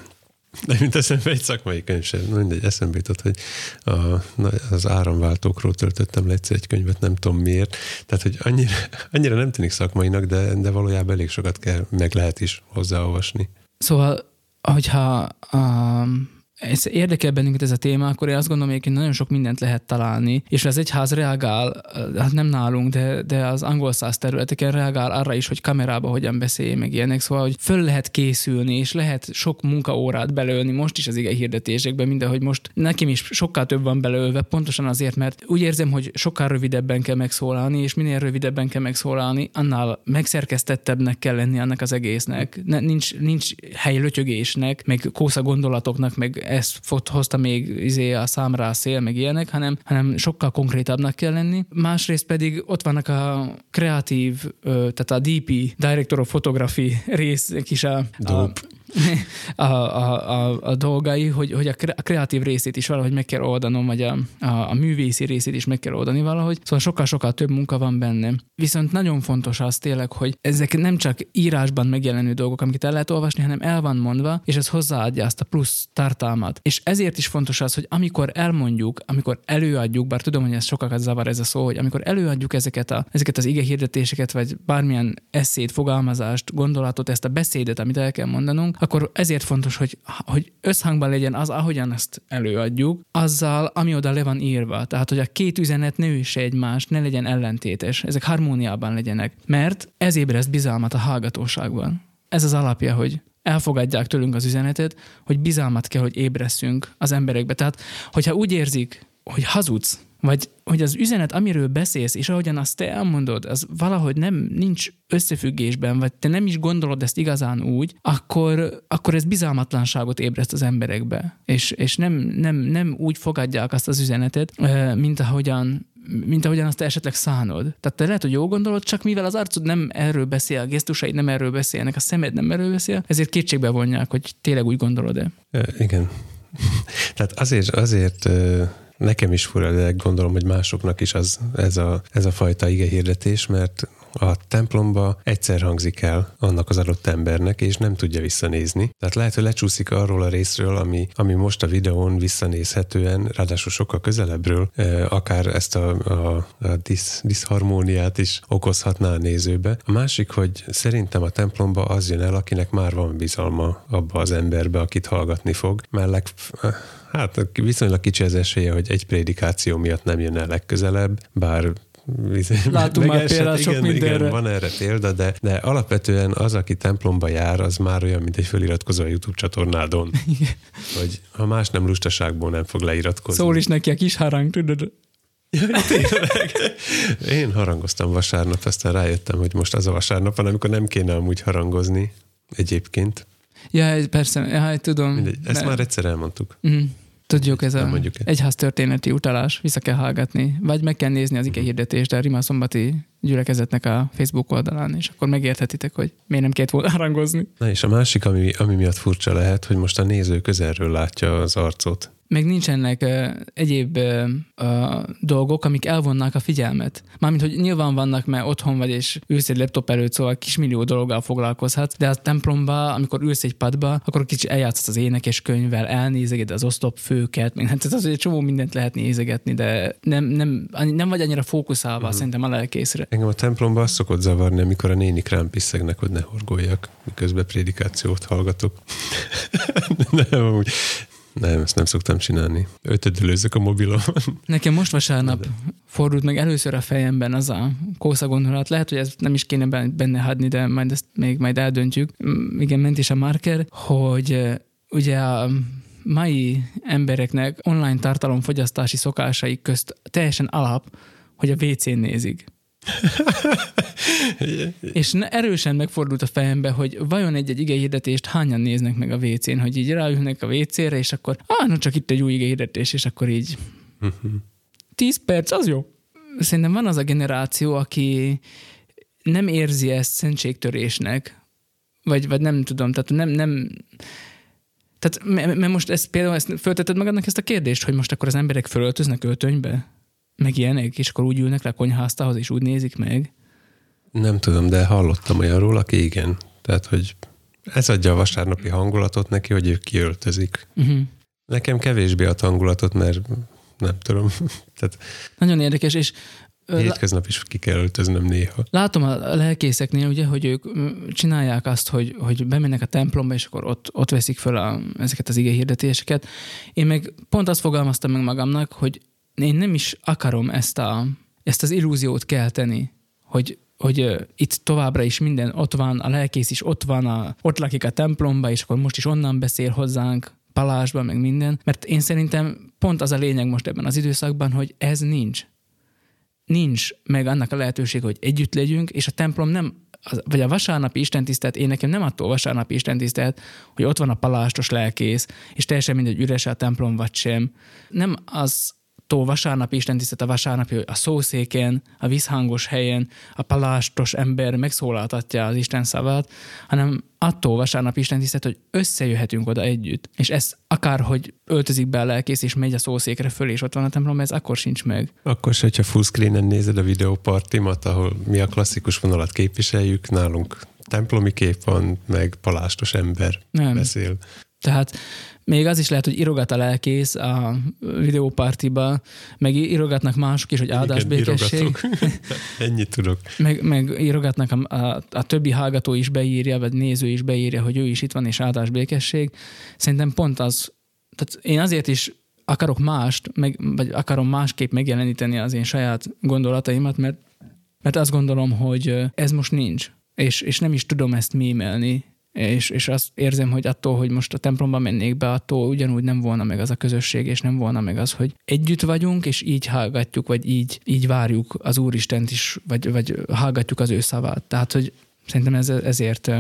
de mint eszembe egy szakmai könyv sem. Mindegy, eszembe jutott, hogy a, az áramváltókról töltöttem le egyszer egy könyvet, nem tudom miért. Tehát, hogy annyira, annyira nem tűnik szakmainak, de, de valójában elég sokat kell, meg lehet is hozzáolvasni. Szóval, hogyha um, ez érdekel bennünket ez a téma, akkor én azt gondolom, hogy nagyon sok mindent lehet találni, és az egyház reagál, hát nem nálunk, de, de az angol száz területeken reagál arra is, hogy kamerába hogyan beszélj, meg ilyenek, szóval, hogy föl lehet készülni, és lehet sok munkaórát belőni most is az ige hirdetésekben, mindenhogy most nekem is sokkal több van belőve, pontosan azért, mert úgy érzem, hogy sokkal rövidebben kell megszólalni, és minél rövidebben kell megszólalni, annál megszerkesztettebbnek kell lenni annak az egésznek. Ne, nincs, nincs hely lötyögésnek, meg kósza gondolatoknak, meg ezt hozta még izé a számra a szél, meg ilyenek, hanem, hanem sokkal konkrétabbnak kell lenni. Másrészt pedig ott vannak a kreatív, tehát a DP, Director of Photography részek is a, Dope. a, a, a, a dolgai, hogy, hogy a a kreatív részét is valahogy meg kell oldanom, vagy a, a, a művészi részét is meg kell oldani valahogy. Szóval sokkal-sokkal több munka van benne. Viszont nagyon fontos az tényleg, hogy ezek nem csak írásban megjelenő dolgok, amiket el lehet olvasni, hanem el van mondva, és ez hozzáadja azt a plusz tartalmat. És ezért is fontos az, hogy amikor elmondjuk, amikor előadjuk, bár tudom, hogy ez sokakat zavar ez a szó, hogy amikor előadjuk ezeket, a, ezeket az ige hirdetéseket, vagy bármilyen eszét, fogalmazást, gondolatot, ezt a beszédet, amit el kell mondanunk, akkor ezért fontos, hogy, hogy összhangban legyen az, ahogyan ezt előadjuk, azzal, ami oda le van írva. Tehát, hogy a két üzenet ne üsse egymást, ne legyen ellentétes, ezek harmóniában legyenek. Mert ez ébreszt bizalmat a hallgatóságban. Ez az alapja, hogy elfogadják tőlünk az üzenetet, hogy bizalmat kell, hogy ébresszünk az emberekbe. Tehát, hogyha úgy érzik, hogy hazudsz, vagy hogy az üzenet, amiről beszélsz, és ahogyan azt te elmondod, az valahogy nem nincs összefüggésben, vagy te nem is gondolod ezt igazán úgy, akkor, akkor ez bizalmatlanságot ébreszt az emberekbe. És, és nem, nem, nem úgy fogadják azt az üzenetet, mint ahogyan mint ahogyan azt te esetleg szánod. Tehát te lehet, hogy jól gondolod, csak mivel az arcod nem erről beszél, a gesztusaid nem erről beszélnek, a szemed nem erről beszél, ezért kétségbe vonják, hogy tényleg úgy gondolod-e. E, igen. Tehát azért, azért nekem is fura, de gondolom, hogy másoknak is az, ez, a, ez a fajta ige hirdetés, mert a templomba egyszer hangzik el annak az adott embernek, és nem tudja visszanézni. Tehát lehet, hogy lecsúszik arról a részről, ami, ami most a videón visszanézhetően, ráadásul sokkal közelebbről, eh, akár ezt a, a, a disz, diszharmóniát is okozhatná a nézőbe. A másik, hogy szerintem a templomba az jön el, akinek már van bizalma abba az emberbe, akit hallgatni fog, mert leg, Hát viszonylag kicsi az esélye, hogy egy prédikáció miatt nem jön el legközelebb, bár Látunk már példát sok igen, mindenre. Igen, van erre példa, de, de alapvetően az, aki templomba jár, az már olyan, mint egy feliratkozó a YouTube csatornádon. hogy ha más nem lustaságból nem fog leiratkozni. Szól is neki a kis harang, tudod? Tényleg. Én harangoztam vasárnap, aztán rájöttem, hogy most az a vasárnap van, amikor nem kéne amúgy harangozni egyébként. Ja, persze, ja, tudom. Mindegy. Ezt De- már egyszer elmondtuk. Mhm. Tudjuk, ez a egyház történeti utalás, vissza kell hallgatni, vagy meg kell nézni az ige hirdetést a Rima Szombati gyülekezetnek a Facebook oldalán, és akkor megérthetitek, hogy miért nem kellett volna harangozni. Na és a másik, ami, ami miatt furcsa lehet, hogy most a néző közelről látja az arcot. Meg nincsenek uh, egyéb uh, uh, dolgok, amik elvonnák a figyelmet. Mármint, hogy nyilván vannak, mert otthon vagy, és ülsz egy laptop előtt, szóval kismillió dologgal foglalkozhatsz, de a templomba, amikor ülsz egy padba, akkor kicsit eljátszhatsz az énekes könyvvel, elnézegeted az oszlopfőket, meg, hát az, hogy egy csomó mindent lehet nézegetni, de nem, nem, nem vagy annyira fókuszálva uh-huh. szerintem a lelkészre. Engem a templomban azt szokott zavarni, amikor a nénik rám piszegnek, hogy ne horgoljak, miközben prédikációt hallgatok. nem, amúgy, nem, ezt nem szoktam csinálni. Ötödülőzök a mobilon. Nekem most vasárnap fordult meg először a fejemben az a kósza gondolat. Lehet, hogy ez nem is kéne ben- benne hadni, de majd ezt még majd eldöntjük. Mm, Igen, ment is a marker, hogy ugye a mai embereknek online tartalomfogyasztási szokásaik közt teljesen alap, hogy a WC-n nézik. És erősen megfordult a fejembe, hogy vajon egy-egy igehirdetést hányan néznek meg a WC-n, hogy így ráülnek a WC-re, és akkor, ah, no, csak itt egy új igehirdetés, és akkor így 10 perc, az jó. szerintem van az a generáció, aki nem érzi ezt szentségtörésnek, vagy, vagy nem tudom, tehát nem, nem tehát, mert most ezt például ezt föltetted magadnak ezt a kérdést, hogy most akkor az emberek fölöltöznek öltönybe, meg ilyenek, és akkor úgy ülnek le a konyháztához, és úgy nézik meg. Nem tudom, de hallottam olyanról, aki igen. Tehát, hogy ez adja a vasárnapi hangulatot neki, hogy ő kiöltözik. Uh-huh. Nekem kevésbé a hangulatot, mert nem tudom. Tehát Nagyon érdekes, és Hétköznap is ki kell öltöznöm néha. Látom a lelkészeknél, ugye, hogy ők csinálják azt, hogy, hogy bemennek a templomba, és akkor ott, ott veszik föl a, ezeket az ige hirdetéseket. Én meg pont azt fogalmaztam meg magamnak, hogy én nem is akarom ezt, a, ezt az illúziót kelteni, hogy, hogy uh, itt továbbra is minden ott van, a lelkész is ott van, a, ott lakik a templomba, és akkor most is onnan beszél hozzánk, palásban, meg minden. Mert én szerintem pont az a lényeg most ebben az időszakban, hogy ez nincs nincs meg annak a lehetőség, hogy együtt legyünk, és a templom nem, vagy a vasárnapi istentisztelt, én nekem nem attól vasárnapi istentisztelt, hogy ott van a palástos lelkész, és teljesen mindegy üres a templom vagy sem. Nem az attól vasárnapi istentisztelt a vasárnapi, a szószéken, a visszhangos helyen a palástos ember megszólaltatja az Isten szavát, hanem attól vasárnapi istentisztelt, hogy összejöhetünk oda együtt. És ez akár, hogy öltözik be a lelkész, és megy a szószékre föl, és ott van a templom, ez akkor sincs meg. Akkor se, hogyha fullscreen nézed a videópartimat, ahol mi a klasszikus vonalat képviseljük, nálunk templomi kép van, meg palástos ember Nem. beszél. Tehát még az is lehet, hogy irogat a lelkész a videópartiba, meg irogatnak mások is, hogy áldás Igen, békesség. Ennyit tudok. Meg, meg irogatnak a, a, a többi hallgató is beírja, vagy néző is beírja, hogy ő is itt van, és áldás békesség. Szerintem pont az, tehát én azért is akarok mást, meg, vagy akarom másképp megjeleníteni az én saját gondolataimat, mert, mert azt gondolom, hogy ez most nincs, és, és nem is tudom ezt mémelni, és, és azt érzem, hogy attól, hogy most a templomba mennék be, attól ugyanúgy nem volna meg az a közösség, és nem volna meg az, hogy együtt vagyunk, és így hallgatjuk, vagy így, így várjuk az Úristent is, vagy, vagy hallgatjuk az ő szavát. Tehát, hogy szerintem ez, ezért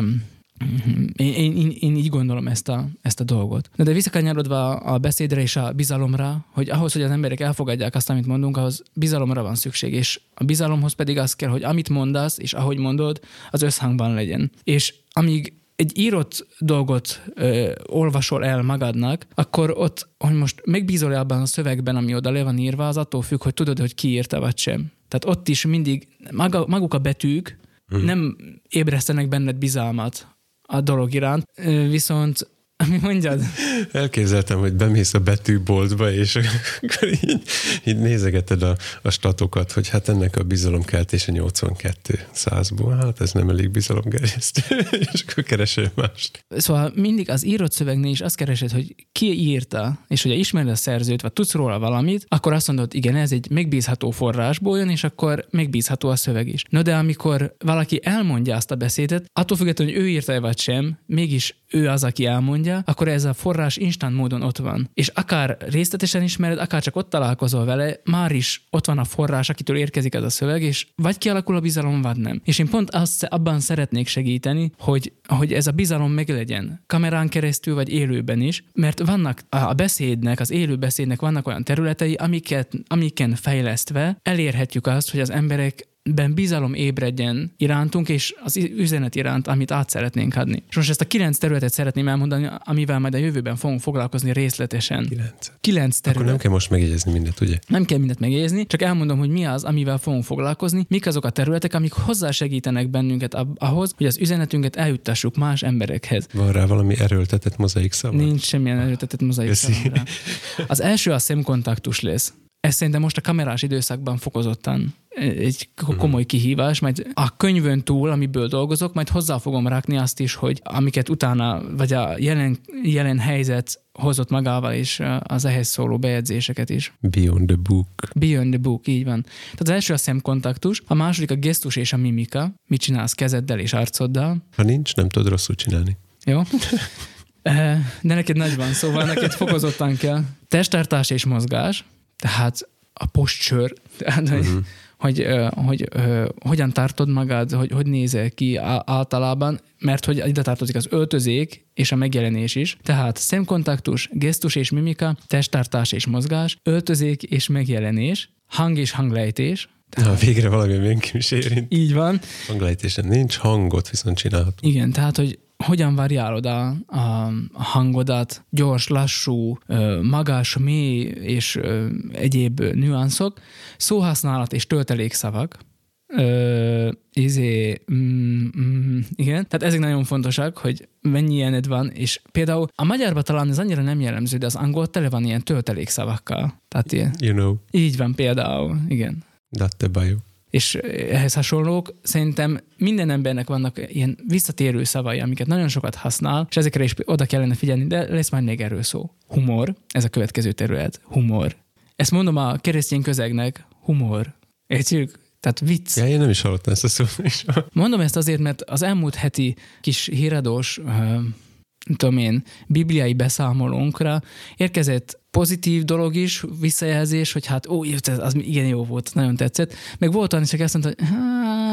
én, én, én, így gondolom ezt a, ezt a dolgot. De, de visszakanyarodva a beszédre és a bizalomra, hogy ahhoz, hogy az emberek elfogadják azt, amit mondunk, ahhoz bizalomra van szükség, és a bizalomhoz pedig az kell, hogy amit mondasz, és ahogy mondod, az összhangban legyen. És amíg egy írott dolgot ö, olvasol el magadnak, akkor ott, hogy most megbízol abban a szövegben, ami oda le van írva, az attól függ, hogy tudod, hogy ki írta vagy sem. Tehát ott is mindig maga, maguk a betűk hmm. nem ébresztenek benned bizalmat a dolog iránt, viszont mi mondjad? Elképzeltem, hogy bemész a betűboltba, és akkor így, így nézegeted a, a statokat, hogy hát ennek a bizalomkeltése 82 százból, hát ez nem elég bizalomgerjesztő, és akkor keresel mást. Szóval mindig az írott szövegnél is azt keresed, hogy ki írta, és hogyha ismered a szerzőt, vagy tudsz róla valamit, akkor azt mondod, igen, ez egy megbízható forrásból jön, és akkor megbízható a szöveg is. No de amikor valaki elmondja azt a beszédet, attól függetlenül, hogy ő írta vagy sem, mégis ő az, aki elmondja, akkor ez a forrás instant módon ott van. És akár részletesen ismered, akár csak ott találkozol vele, már is ott van a forrás, akitől érkezik ez a szöveg, és vagy kialakul a bizalom, vagy nem. És én pont azt, abban szeretnék segíteni, hogy, hogy ez a bizalom meglegyen. Kamerán keresztül, vagy élőben is, mert vannak a beszédnek, az élő beszédnek vannak olyan területei, amiket, amiken fejlesztve elérhetjük azt, hogy az emberek ben bizalom ébredjen irántunk, és az üzenet iránt, amit át szeretnénk adni. És most ezt a kilenc területet szeretném elmondani, amivel majd a jövőben fogunk foglalkozni részletesen. Kilenc. Kilenc terület. Akkor nem kell most megjegyezni mindet, ugye? Nem kell mindet megjegyezni, csak elmondom, hogy mi az, amivel fogunk foglalkozni, mik azok a területek, amik hozzásegítenek bennünket ahhoz, hogy az üzenetünket eljuttassuk más emberekhez. Van rá valami erőltetett mozaik szava? Nincs semmilyen erőltetett mozaik szava. Az első a szemkontaktus lesz. Ez szerintem most a kamerás időszakban fokozottan egy komoly kihívás, majd a könyvön túl, amiből dolgozok, majd hozzá fogom rakni azt is, hogy amiket utána, vagy a jelen, jelen helyzet hozott magával, és az ehhez szóló bejegyzéseket is. Beyond the book. Beyond the book, így van. Tehát az első a szemkontaktus, a második a gesztus és a mimika. Mit csinálsz kezeddel és arcoddal? Ha nincs, nem tudod rosszul csinálni. Jó. De neked nagy van, szóval neked fokozottan kell. Testtartás és mozgás, tehát a posture, tehát uh-huh. hogy, hogy, hogy, hogy hogyan tartod magad, hogy hogy nézel ki általában, mert hogy ide tartozik az öltözék és a megjelenés is. Tehát szemkontaktus, gesztus és mimika, testtartás és mozgás, öltözék és megjelenés, hang és hanglejtés, Na, végre valami mindenki is érint. Így van. Hanglejtésen nincs, hangot viszont csinálhat. Igen, tehát, hogy hogyan variálod a, a, hangodat, gyors, lassú, magas, mély és egyéb nüanszok, szóhasználat és töltelékszavak, Ö, izé, mm, mm, igen, tehát ezek nagyon fontosak, hogy mennyi ilyened van, és például a magyarban talán ez annyira nem jellemző, de az angol tele van ilyen töltelékszavakkal. Tehát ilyen. You know. Így van például, igen. Datte bajo. És ehhez hasonlók, szerintem minden embernek vannak ilyen visszatérő szavai, amiket nagyon sokat használ, és ezekre is oda kellene figyelni, de lesz majd még erről szó. Humor, ez a következő terület. Humor. Ezt mondom a keresztény közegnek, humor. Értjük? Tehát vicc. Ja, én nem is hallottam ezt a szót is. Mondom ezt azért, mert az elmúlt heti kis híradós, uh, tudom én, bibliai beszámolónkra érkezett pozitív dolog is, visszajelzés, hogy hát ó, az igen jó volt, nagyon tetszett. Meg volt olyan is, aki azt mondta, hogy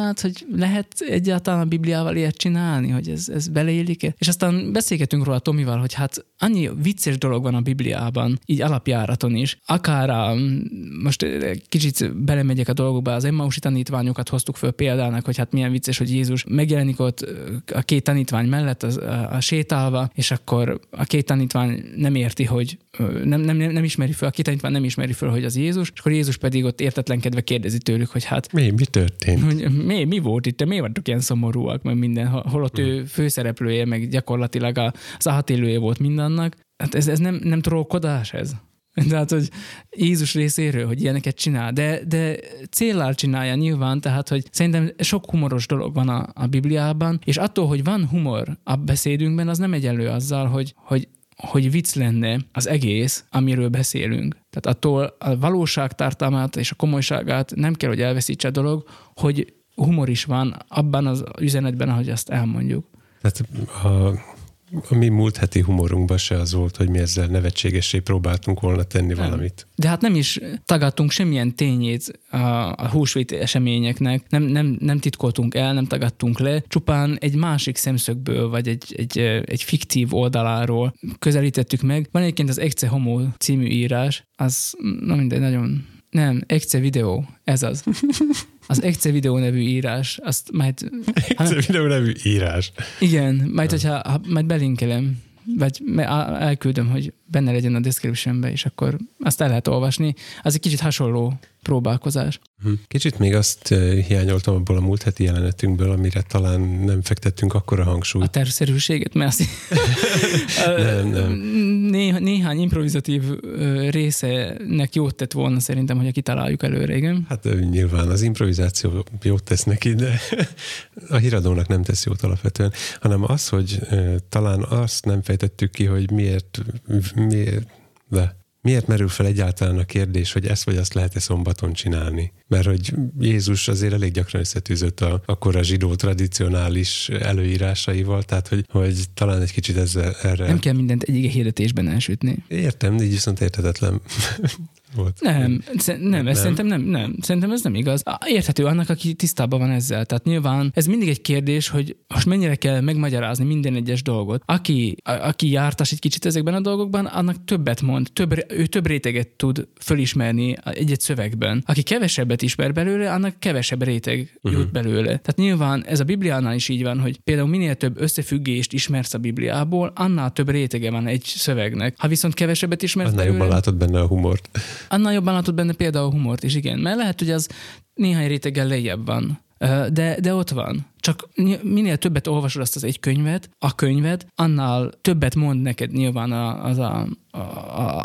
hát, hogy lehet egyáltalán a Bibliával ilyet csinálni, hogy ez, ez beleillik -e? És aztán beszélgetünk róla Tomival, hogy hát annyi vicces dolog van a Bibliában, így alapjáraton is. Akár a, most kicsit belemegyek a dolgokba, az Emmausi tanítványokat hoztuk föl példának, hogy hát milyen vicces, hogy Jézus megjelenik ott a két tanítvány mellett az, a, a sétálva, és akkor a két tanítvány nem érti, hogy nem, nem, nem ismeri fel, a két tanítvány nem ismeri fel, hogy az Jézus, és akkor Jézus pedig ott értetlenkedve kérdezi tőlük, hogy hát mi, mi történt? Hogy mi, mi volt itt, miért vagytok ilyen szomorúak, meg minden, holott ő főszereplője, meg gyakorlatilag az átélője volt mindannak. Hát ez, ez nem, nem trollkodás ez? Tehát, hogy Jézus részéről, hogy ilyeneket csinál, de, de céllal csinálja nyilván, tehát, hogy szerintem sok humoros dolog van a, a Bibliában, és attól, hogy van humor a beszédünkben, az nem egyenlő azzal, hogy, hogy hogy vicc lenne az egész, amiről beszélünk. Tehát attól a valóság tartalmát és a komolyságát nem kell, hogy elveszítse a dolog, hogy humor is van abban az üzenetben, ahogy azt elmondjuk. Tehát a a mi múlt heti humorunkban se az volt, hogy mi ezzel nevetségessé próbáltunk volna tenni nem. valamit. De hát nem is tagadtunk semmilyen tényét a, a húsvét eseményeknek, nem, nem, nem titkoltunk el, nem tagadtunk le, csupán egy másik szemszögből, vagy egy, egy, egy fiktív oldaláról közelítettük meg. Van egyébként az Ecce Homo című írás, az, na mindegy, nagyon nem, Ecce Videó, ez az. Az Ecce Videó nevű írás, azt majd... Ecce Videó nevű írás. Igen, majd, hogyha, ha, majd belinkelem, vagy elküldöm, hogy benne legyen a descriptionbe, és akkor azt el lehet olvasni. Az egy kicsit hasonló próbálkozás. Hm. Kicsit még azt eh, hiányoltam abból a múlt heti jelenetünkből, amire talán nem fektettünk akkora hangsúlyt. A tervszerűséget, mert azt nem, nem. Néha, néhány improvizatív részenek jót tett volna szerintem, hogy kitaláljuk előre, igen. Hát nyilván az improvizáció jót tesz neki, de a híradónak nem tesz jót alapvetően, hanem az, hogy talán azt nem fejtettük ki, hogy miért, miért de miért merül fel egyáltalán a kérdés, hogy ezt vagy azt lehet-e szombaton csinálni? Mert hogy Jézus azért elég gyakran összetűzött a, akkor a zsidó tradicionális előírásaival, tehát hogy, hogy talán egy kicsit ezzel erre... Nem kell mindent egy hirdetésben elsütni. Értem, így viszont érthetetlen volt. Nem, nem, nem, ez szerintem nem, nem, szerintem ez nem igaz. Érthető annak, aki tisztában van ezzel. Tehát nyilván ez mindig egy kérdés, hogy most mennyire kell megmagyarázni minden egyes dolgot. Aki, a, aki jártas egy kicsit ezekben a dolgokban, annak többet mond, több, ő több réteget tud fölismerni egy-egy szövegben. Aki kevesebbet ismer belőle, annak kevesebb réteg uh-huh. jut belőle. Tehát nyilván ez a Bibliánál is így van, hogy például minél több összefüggést ismersz a Bibliából, annál több rétege van egy szövegnek. Ha viszont kevesebbet ismersz annál belőle, jobban látod benne a humort annál jobban látod benne például a humort is, igen. Mert lehet, hogy az néhány réteggel lejjebb van. De, de ott van. Csak minél többet olvasod azt az egy könyvet, a könyvet, annál többet mond neked nyilván az a,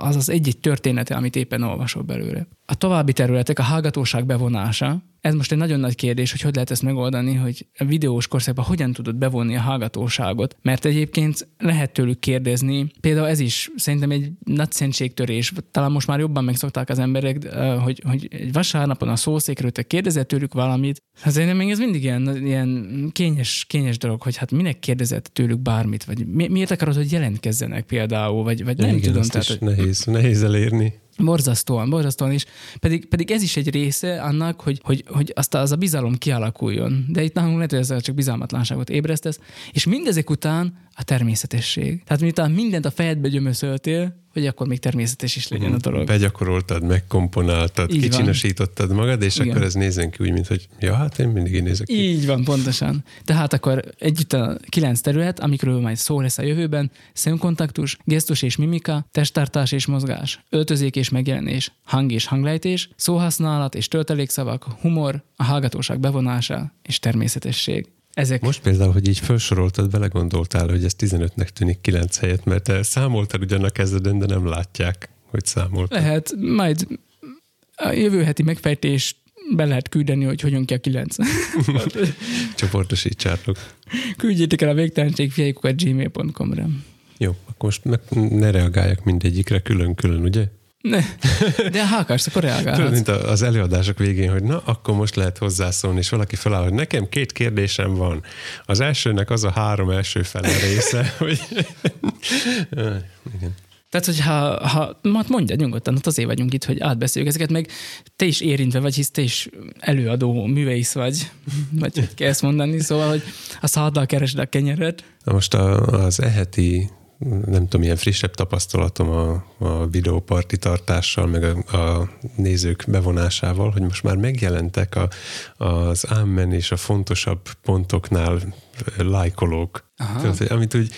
az, az egy-egy története, amit éppen olvasol belőle. A további területek, a hallgatóság bevonása, ez most egy nagyon nagy kérdés, hogy hogy lehet ezt megoldani, hogy a videós korszakban hogyan tudod bevonni a hallgatóságot. Mert egyébként lehet tőlük kérdezni, például ez is szerintem egy nagy szentségtörés, talán most már jobban megszokták az emberek, hogy, hogy egy vasárnapon a szószékről te kérdezett tőlük valamit. Hát szerintem még ez mindig ilyen, ilyen kényes, kényes dolog, hogy hát minek kérdezett tőlük bármit, vagy mi, miért akarod, hogy jelentkezzenek például, vagy, vagy nem Igen, tudom. Tehát, hogy... nehéz, nehéz elérni. Borzasztóan, borzasztóan is. Pedig, pedig ez is egy része annak, hogy, hogy, hogy azt az a bizalom kialakuljon. De itt nálunk lehet, hogy ezzel csak bizalmatlanságot ébresztesz. És mindezek után a természetesség. Tehát miután mindent a fejedbe gyömöszöltél, hogy akkor még természetes is legyen a dolog. Begyakoroltad, megkomponáltad, Így van. kicsinosítottad magad, és Igen. akkor ez nézzen ki úgy, mint hogy ja, hát én mindig így nézek ki. Így van, pontosan. Tehát akkor együtt a kilenc terület, amikről majd szó lesz a jövőben, szemkontaktus, gesztus és mimika, testtartás és mozgás, öltözék és megjelenés, hang és hanglejtés, szóhasználat és töltelékszavak, humor, a hallgatóság bevonása és természetesség. Ezek Most például, hogy így felsoroltad, belegondoltál, hogy ez 15-nek tűnik 9 helyet, mert te számoltad ugyan a kezdeden, de nem látják, hogy számoltad. lehet, majd a jövő heti megfejtés be lehet küldeni, hogy hogyan kell kilenc. Csoportosítsátok. Küldjétek el a végtelenségfiaikukat gmail.com-ra. Jó, akkor most meg ne reagáljak mindegyikre külön-külön, ugye? Ne. De ha akarsz, akkor Tudod, reagálhatsz. mint a- az előadások végén, hogy na, akkor most lehet hozzászólni, és valaki feláll, hogy nekem két kérdésem van. Az elsőnek az a három első fele része, hogy... Igen. Tehát, hogy ha, ha hát mondja nyugodtan, hát azért vagyunk itt, hogy átbeszéljük ezeket, meg te is érintve vagy, hisz te is előadó művész vagy, vagy hogy kell ezt mondani, szóval, hogy a száddal keresed a kenyeret. Na most a, az eheti, nem tudom, ilyen frissebb tapasztalatom a, a videóparti tartással, meg a, a nézők bevonásával, hogy most már megjelentek a, az ámmen és a fontosabb pontoknál lájkolók. Aha. Tudod, hogy, amit úgy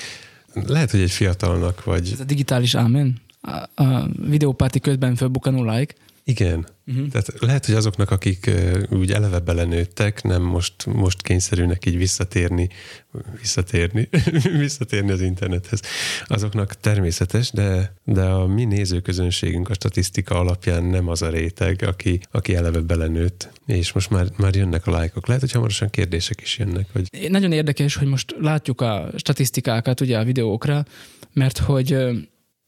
lehet, hogy egy fiatalnak, vagy Ez a digitális ámen, a, a videópárti közben fölbukkanó like. Igen. Uh-huh. Tehát lehet, hogy azoknak, akik ö, úgy eleve belenőttek, nem most, most kényszerülnek így visszatérni, visszatérni, visszatérni az internethez. Azoknak természetes, de, de a mi nézőközönségünk a statisztika alapján nem az a réteg, aki, aki eleve belenőtt, és most már, már jönnek a lájkok. Lehet, hogy hamarosan kérdések is jönnek, hogy Nagyon érdekes, hogy most látjuk a statisztikákat ugye a videókra, mert hogy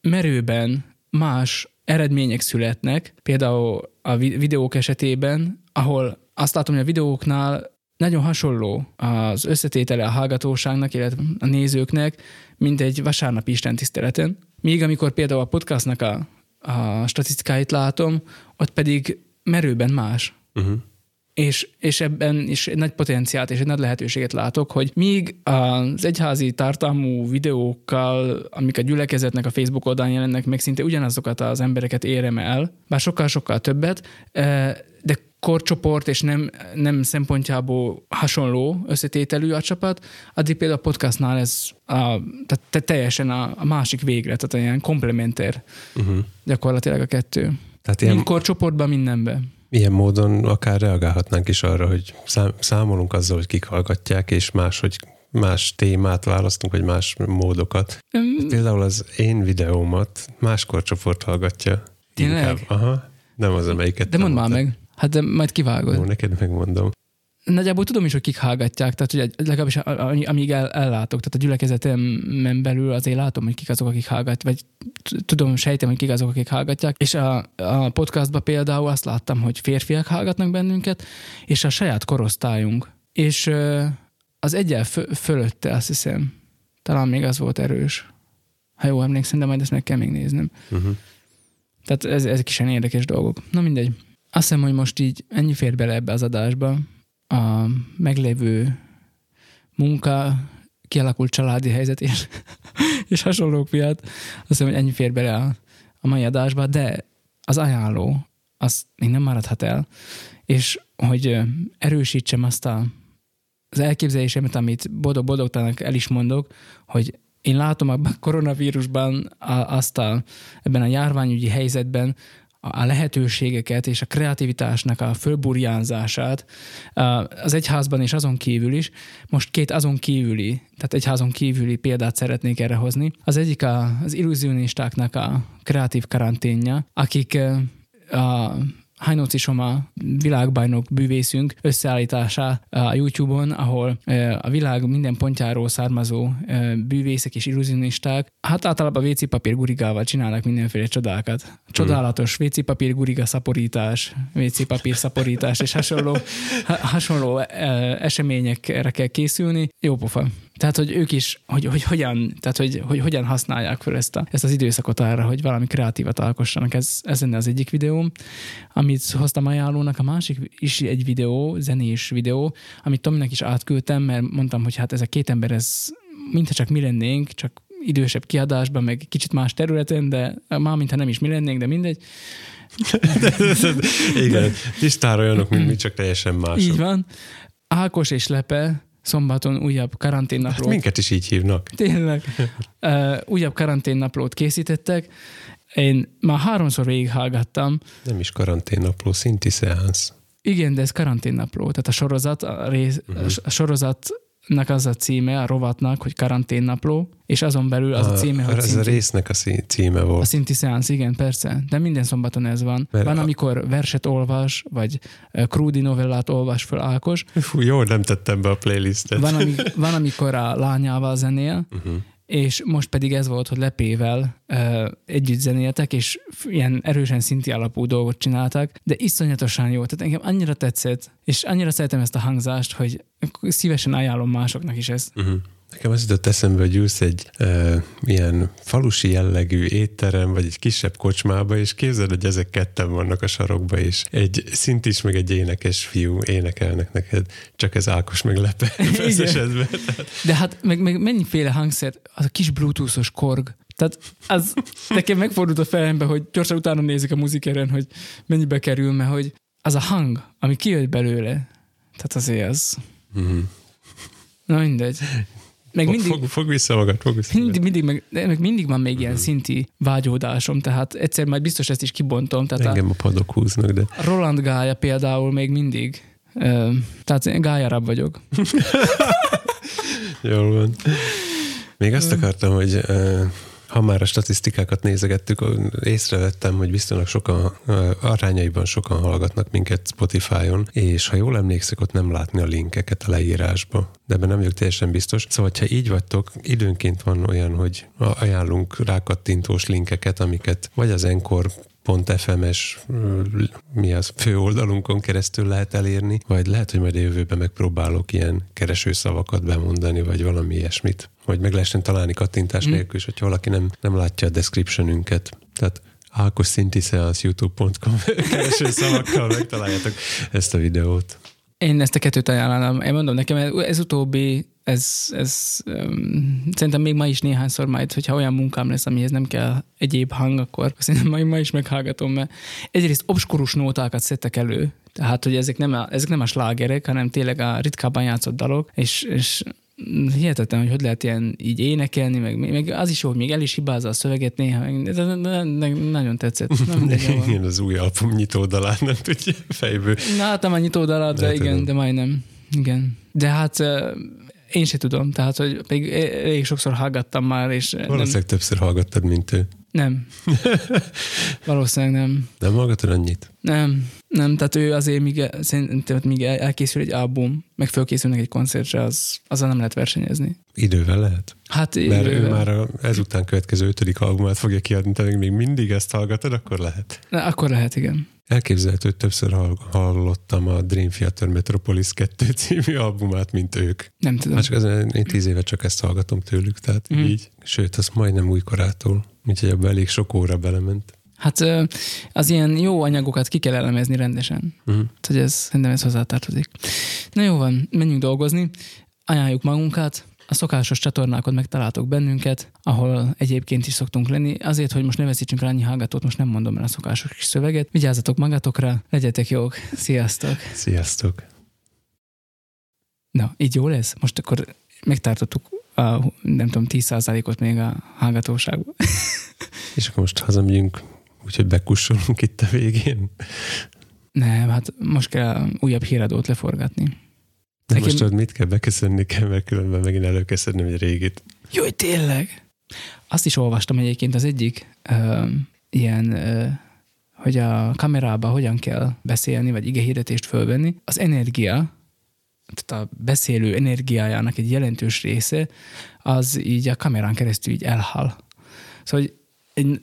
merőben más eredmények születnek, például a vi- videók esetében, ahol azt látom, hogy a videóknál nagyon hasonló az összetétele a hallgatóságnak, illetve a nézőknek, mint egy vasárnapi istentiszteleten. Míg amikor például a podcastnak a, a statisztikáit látom, ott pedig merőben más uh-huh. És, és ebben is egy nagy potenciált és egy nagy lehetőséget látok, hogy míg az egyházi tartalmú videókkal, amik a gyülekezetnek a Facebook oldalán jelennek meg, szinte ugyanazokat az embereket érem el, bár sokkal-sokkal többet, eh, de korcsoport és nem, nem szempontjából hasonló összetételű a csapat, addig például a podcastnál ez a, tehát te- teljesen a, a másik végre, tehát ilyen komplementer Uh-huh. gyakorlatilag a kettő. Tehát Mind ilyen, korcsoportban, mindenben. Ilyen módon akár reagálhatnánk is arra, hogy szám, számolunk azzal, hogy kik hallgatják, és más, hogy más témát választunk, vagy más módokat. Mm, Például az én videómat máskor csoport hallgatja. Tényleg? Inkább. Aha. Nem az, amelyiket De mondd már meg. Hát de majd kivágod. Jó, neked megmondom. Nagyjából tudom is, hogy kik hallgatják, tehát hogy legalábbis amíg el, ellátok, tehát a gyülekezetemen belül azért látom, hogy kik azok, akik hallgat, vagy tudom, sejtem, hogy kik azok, akik hallgatják. És a, a podcastban például azt láttam, hogy férfiak hallgatnak bennünket, és a saját korosztályunk. És az egyel fö, fölötte, azt hiszem, talán még az volt erős. Ha jól emlékszem, de majd ezt meg kell még néznem. Uh-huh. Tehát ez, ezek is ilyen érdekes dolgok. Na mindegy. Azt hiszem, hogy most így ennyi fér bele ebbe az adásba. A meglévő munka, kialakult családi helyzet és, és hasonlók miatt. Azt hiszem, hogy ennyi fér bele a, a mai adásba, de az ajánló, az még nem maradhat el, és hogy erősítsem azt a, az elképzelésemet, amit boldog-boldogtanak el is mondok, hogy én látom a koronavírusban a, azt a, ebben a járványügyi helyzetben a, lehetőségeket és a kreativitásnak a fölburjánzását az egyházban és azon kívül is. Most két azon kívüli, tehát egyházon kívüli példát szeretnék erre hozni. Az egyik a, az illúzionistáknak a kreatív karanténja, akik a Hajnóci Soma világbajnok bűvészünk összeállítása a YouTube-on, ahol ö, a világ minden pontjáról származó ö, bűvészek és illúzionisták, hát általában WC papír gurigával csinálnak mindenféle csodákat. Csodálatos WC papír guriga szaporítás, WC papír szaporítás és hasonló, ha, hasonló eseményekre kell készülni. Jó pofa. Tehát, hogy ők is, hogy, hogy hogyan, tehát, hogy, hogy hogyan használják fel ezt, a, ezt az időszakot arra, hogy valami kreatívat alkossanak. Ez, ez lenne az egyik videóm. Amit hoztam ajánlónak, a másik is egy videó, zenés videó, amit Tominek is átküldtem, mert mondtam, hogy hát ez a két ember, ez mintha csak mi lennénk, csak idősebb kiadásban, meg kicsit más területen, de már mintha nem is mi lennénk, de mindegy. Igen, tisztára olyanok, mint mi, csak teljesen mások. Így van. Ákos és Lepe szombaton újabb karanténnaplót. Hát minket is így hívnak. Tényleg. Uh, újabb karanténnaplót készítettek. Én már háromszor végighallgattam. Nem is karanténnapló, szinti szeánsz. Igen, de ez karanténnapló. Tehát a sorozat, a, rész, uh-huh. a sorozat az a címe, a rovatnak, hogy karanténnapló, és azon belül az a, a címe, hogy Ez szinti, a résznek a címe volt. A szinti szeánsz, igen, persze. De minden szombaton ez van. Mert van, a... amikor verset olvas, vagy krúdi novellát olvas föl Ákos. Fú, jó, nem tettem be a playlistet. Van, ami, van amikor a lányával zenél, uh-huh és most pedig ez volt, hogy Lepével uh, együtt zenéltek, és ilyen erősen szinti alapú dolgot csináltak, de iszonyatosan jó. Tehát engem annyira tetszett, és annyira szeretem ezt a hangzást, hogy szívesen ajánlom másoknak is ezt. Uh-huh. Nekem az jutott eszembe, hogy ülsz egy e, ilyen falusi jellegű étterem, vagy egy kisebb kocsmába, és képzeld, hogy ezek ketten vannak a sarokba, és egy szintis, meg egy énekes fiú énekelnek neked, csak ez Ákos meg lepe De hát meg, meg mennyiféle hangszer, az a kis bluetoothos korg, tehát az nekem megfordult a fejembe, hogy gyorsan utána nézik a muzikeren, hogy mennyibe kerül, mert hogy az a hang, ami kijött belőle, tehát azért az... Mm-hmm. Na mindegy. Meg mindig, fog, fog vissza magad, fog vissza mindig, mindig, meg, meg mindig van még ilyen mm. szinti vágyódásom, tehát egyszer majd biztos ezt is kibontom. Tehát Engem a, a padok húznak, de... Roland Gája például még mindig, uh, tehát gályarabb vagyok. Jól van. Még azt akartam, hogy ha már a statisztikákat nézegettük, észrevettem, hogy viszonylag sokan, arányaiban sokan hallgatnak minket Spotify-on, és ha jól emlékszek, ott nem látni a linkeket a leírásba. De ebben nem vagyok teljesen biztos. Szóval, ha így vagytok, időnként van olyan, hogy ajánlunk rákattintós linkeket, amiket vagy az Encore .fm-es mi az főoldalunkon keresztül lehet elérni, vagy lehet, hogy majd a jövőben megpróbálok ilyen keresőszavakat bemondani, vagy valami ilyesmit. Vagy meg lehessen találni kattintás mm. nélkül is, hogyha valaki nem, nem látja a descriptionünket. Tehát Ákos Szinti Seance youtube.com kereső szavakkal megtaláljátok ezt a videót. Én ezt a kettőt ajánlom. Én mondom nekem, ez utóbbi, ez, ez um, szerintem még ma is néhányszor majd, hogyha olyan munkám lesz, amihez nem kell egyéb hang, akkor szerintem ma, ma is meghallgatom, mert egyrészt obskurus nótákat szedtek elő, tehát, hogy ezek nem a, ezek nem a slágerek, hanem tényleg a ritkábban játszott dalok, és, és hihetetlen, hogy hogy lehet ilyen így énekelni, meg, meg az is jó, hogy még el is hibázza a szöveget néha, de, de, de, de nagyon tetszett. Nem igen, az új album nyitódalát nem tudja fejből. Na, hát nem a nyitódalát, de, de igen, de majdnem. Igen. De hát én se tudom, tehát, hogy még elég sokszor hallgattam már, és... Valószínűleg nem... többször hallgattad, mint ő. Nem. Valószínűleg nem. Nem hallgatod annyit? Nem. Nem, tehát ő azért, míg, szerintem, míg elkészül egy album, meg fölkészülnek egy koncertre, az, azzal nem lehet versenyezni. Idővel lehet? Hát Mert idővel. ő már a, ezután következő ötödik albumát fogja kiadni, te még mindig ezt hallgatod, akkor lehet. Na, akkor lehet, igen. Elképzelhető, hogy többször hallottam a Dream Theater Metropolis 2 című albumát, mint ők. Nem tudom. Hát csak az, én tíz éve csak ezt hallgatom tőlük, tehát mm. így. Sőt, az majdnem újkorától. Úgyhogy ebbe elég sok óra belement. Hát az ilyen jó anyagokat ki kell elemezni rendesen. Uh-huh. hogy ez, szerintem ez hozzátartozik. Na jó van, menjünk dolgozni. Ajánljuk magunkat, a szokásos csatornákon megtaláltok bennünket, ahol egyébként is szoktunk lenni. Azért, hogy most ne veszítsünk rá annyi hallgatót, most nem mondom el a szokásos kis szöveget. Vigyázzatok magatokra, legyetek jók. Sziasztok! Sziasztok! Na, így jó lesz? Most akkor megtartottuk a, nem tudom, 10%-ot még a hallgatóságban. És akkor most hazamegyünk, úgyhogy bekussolunk itt a végén. Nem, hát most kell újabb híradót leforgatni. De Nekem... most tudod, mit kell beköszönni kell, mert különben megint előköszönni egy régit. Jó, tényleg? Azt is olvastam egyébként az egyik uh, ilyen, uh, hogy a kamerába hogyan kell beszélni, vagy igehirdetést fölvenni. Az energia, tehát a beszélő energiájának egy jelentős része, az így a kamerán keresztül így elhal. Szóval hogy egy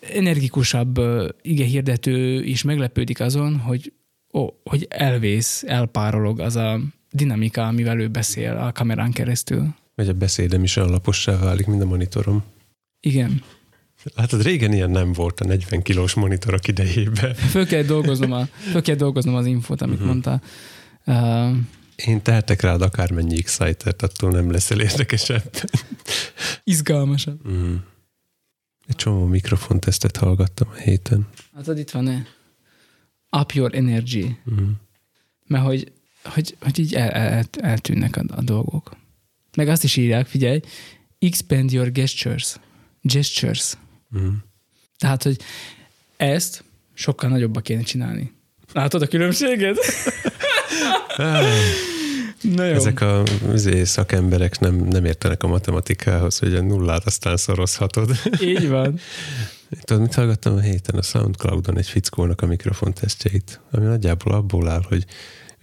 energikusabb ige hirdető is meglepődik azon, hogy, ó, hogy elvész, elpárolog az a dinamika, amivel ő beszél a kamerán keresztül. Vagy a beszédem is olyan lapossá válik, mint a monitorom. Igen. Látod, régen ilyen nem volt a 40 kilós monitorok idejében. Föl kell dolgoznom, a, föl kell dolgoznom az infót, amit uh-huh. mondtál. Uh, én tehetek rád akármennyi Exciter-t, attól nem leszel érdekesebb. Izgalmasabb. Mm. Egy csomó mikrofontesztet hallgattam a héten. Hát itt van-e? Up your energy. Mm. Mert hogy, hogy, hogy így el, el, eltűnnek a, a dolgok. Meg azt is írják, figyelj, expand your gestures. Gestures. Mm. Tehát, hogy ezt sokkal nagyobba kéne csinálni. Látod a különbséget? Na jó. Ezek a izé, szakemberek nem, nem értenek a matematikához, hogy a nullát aztán szorozhatod. Így van. Tudod, mit hallgattam a héten a Soundcloudon egy fickónak a mikrofon tesztjeit, ami nagyjából abból áll, hogy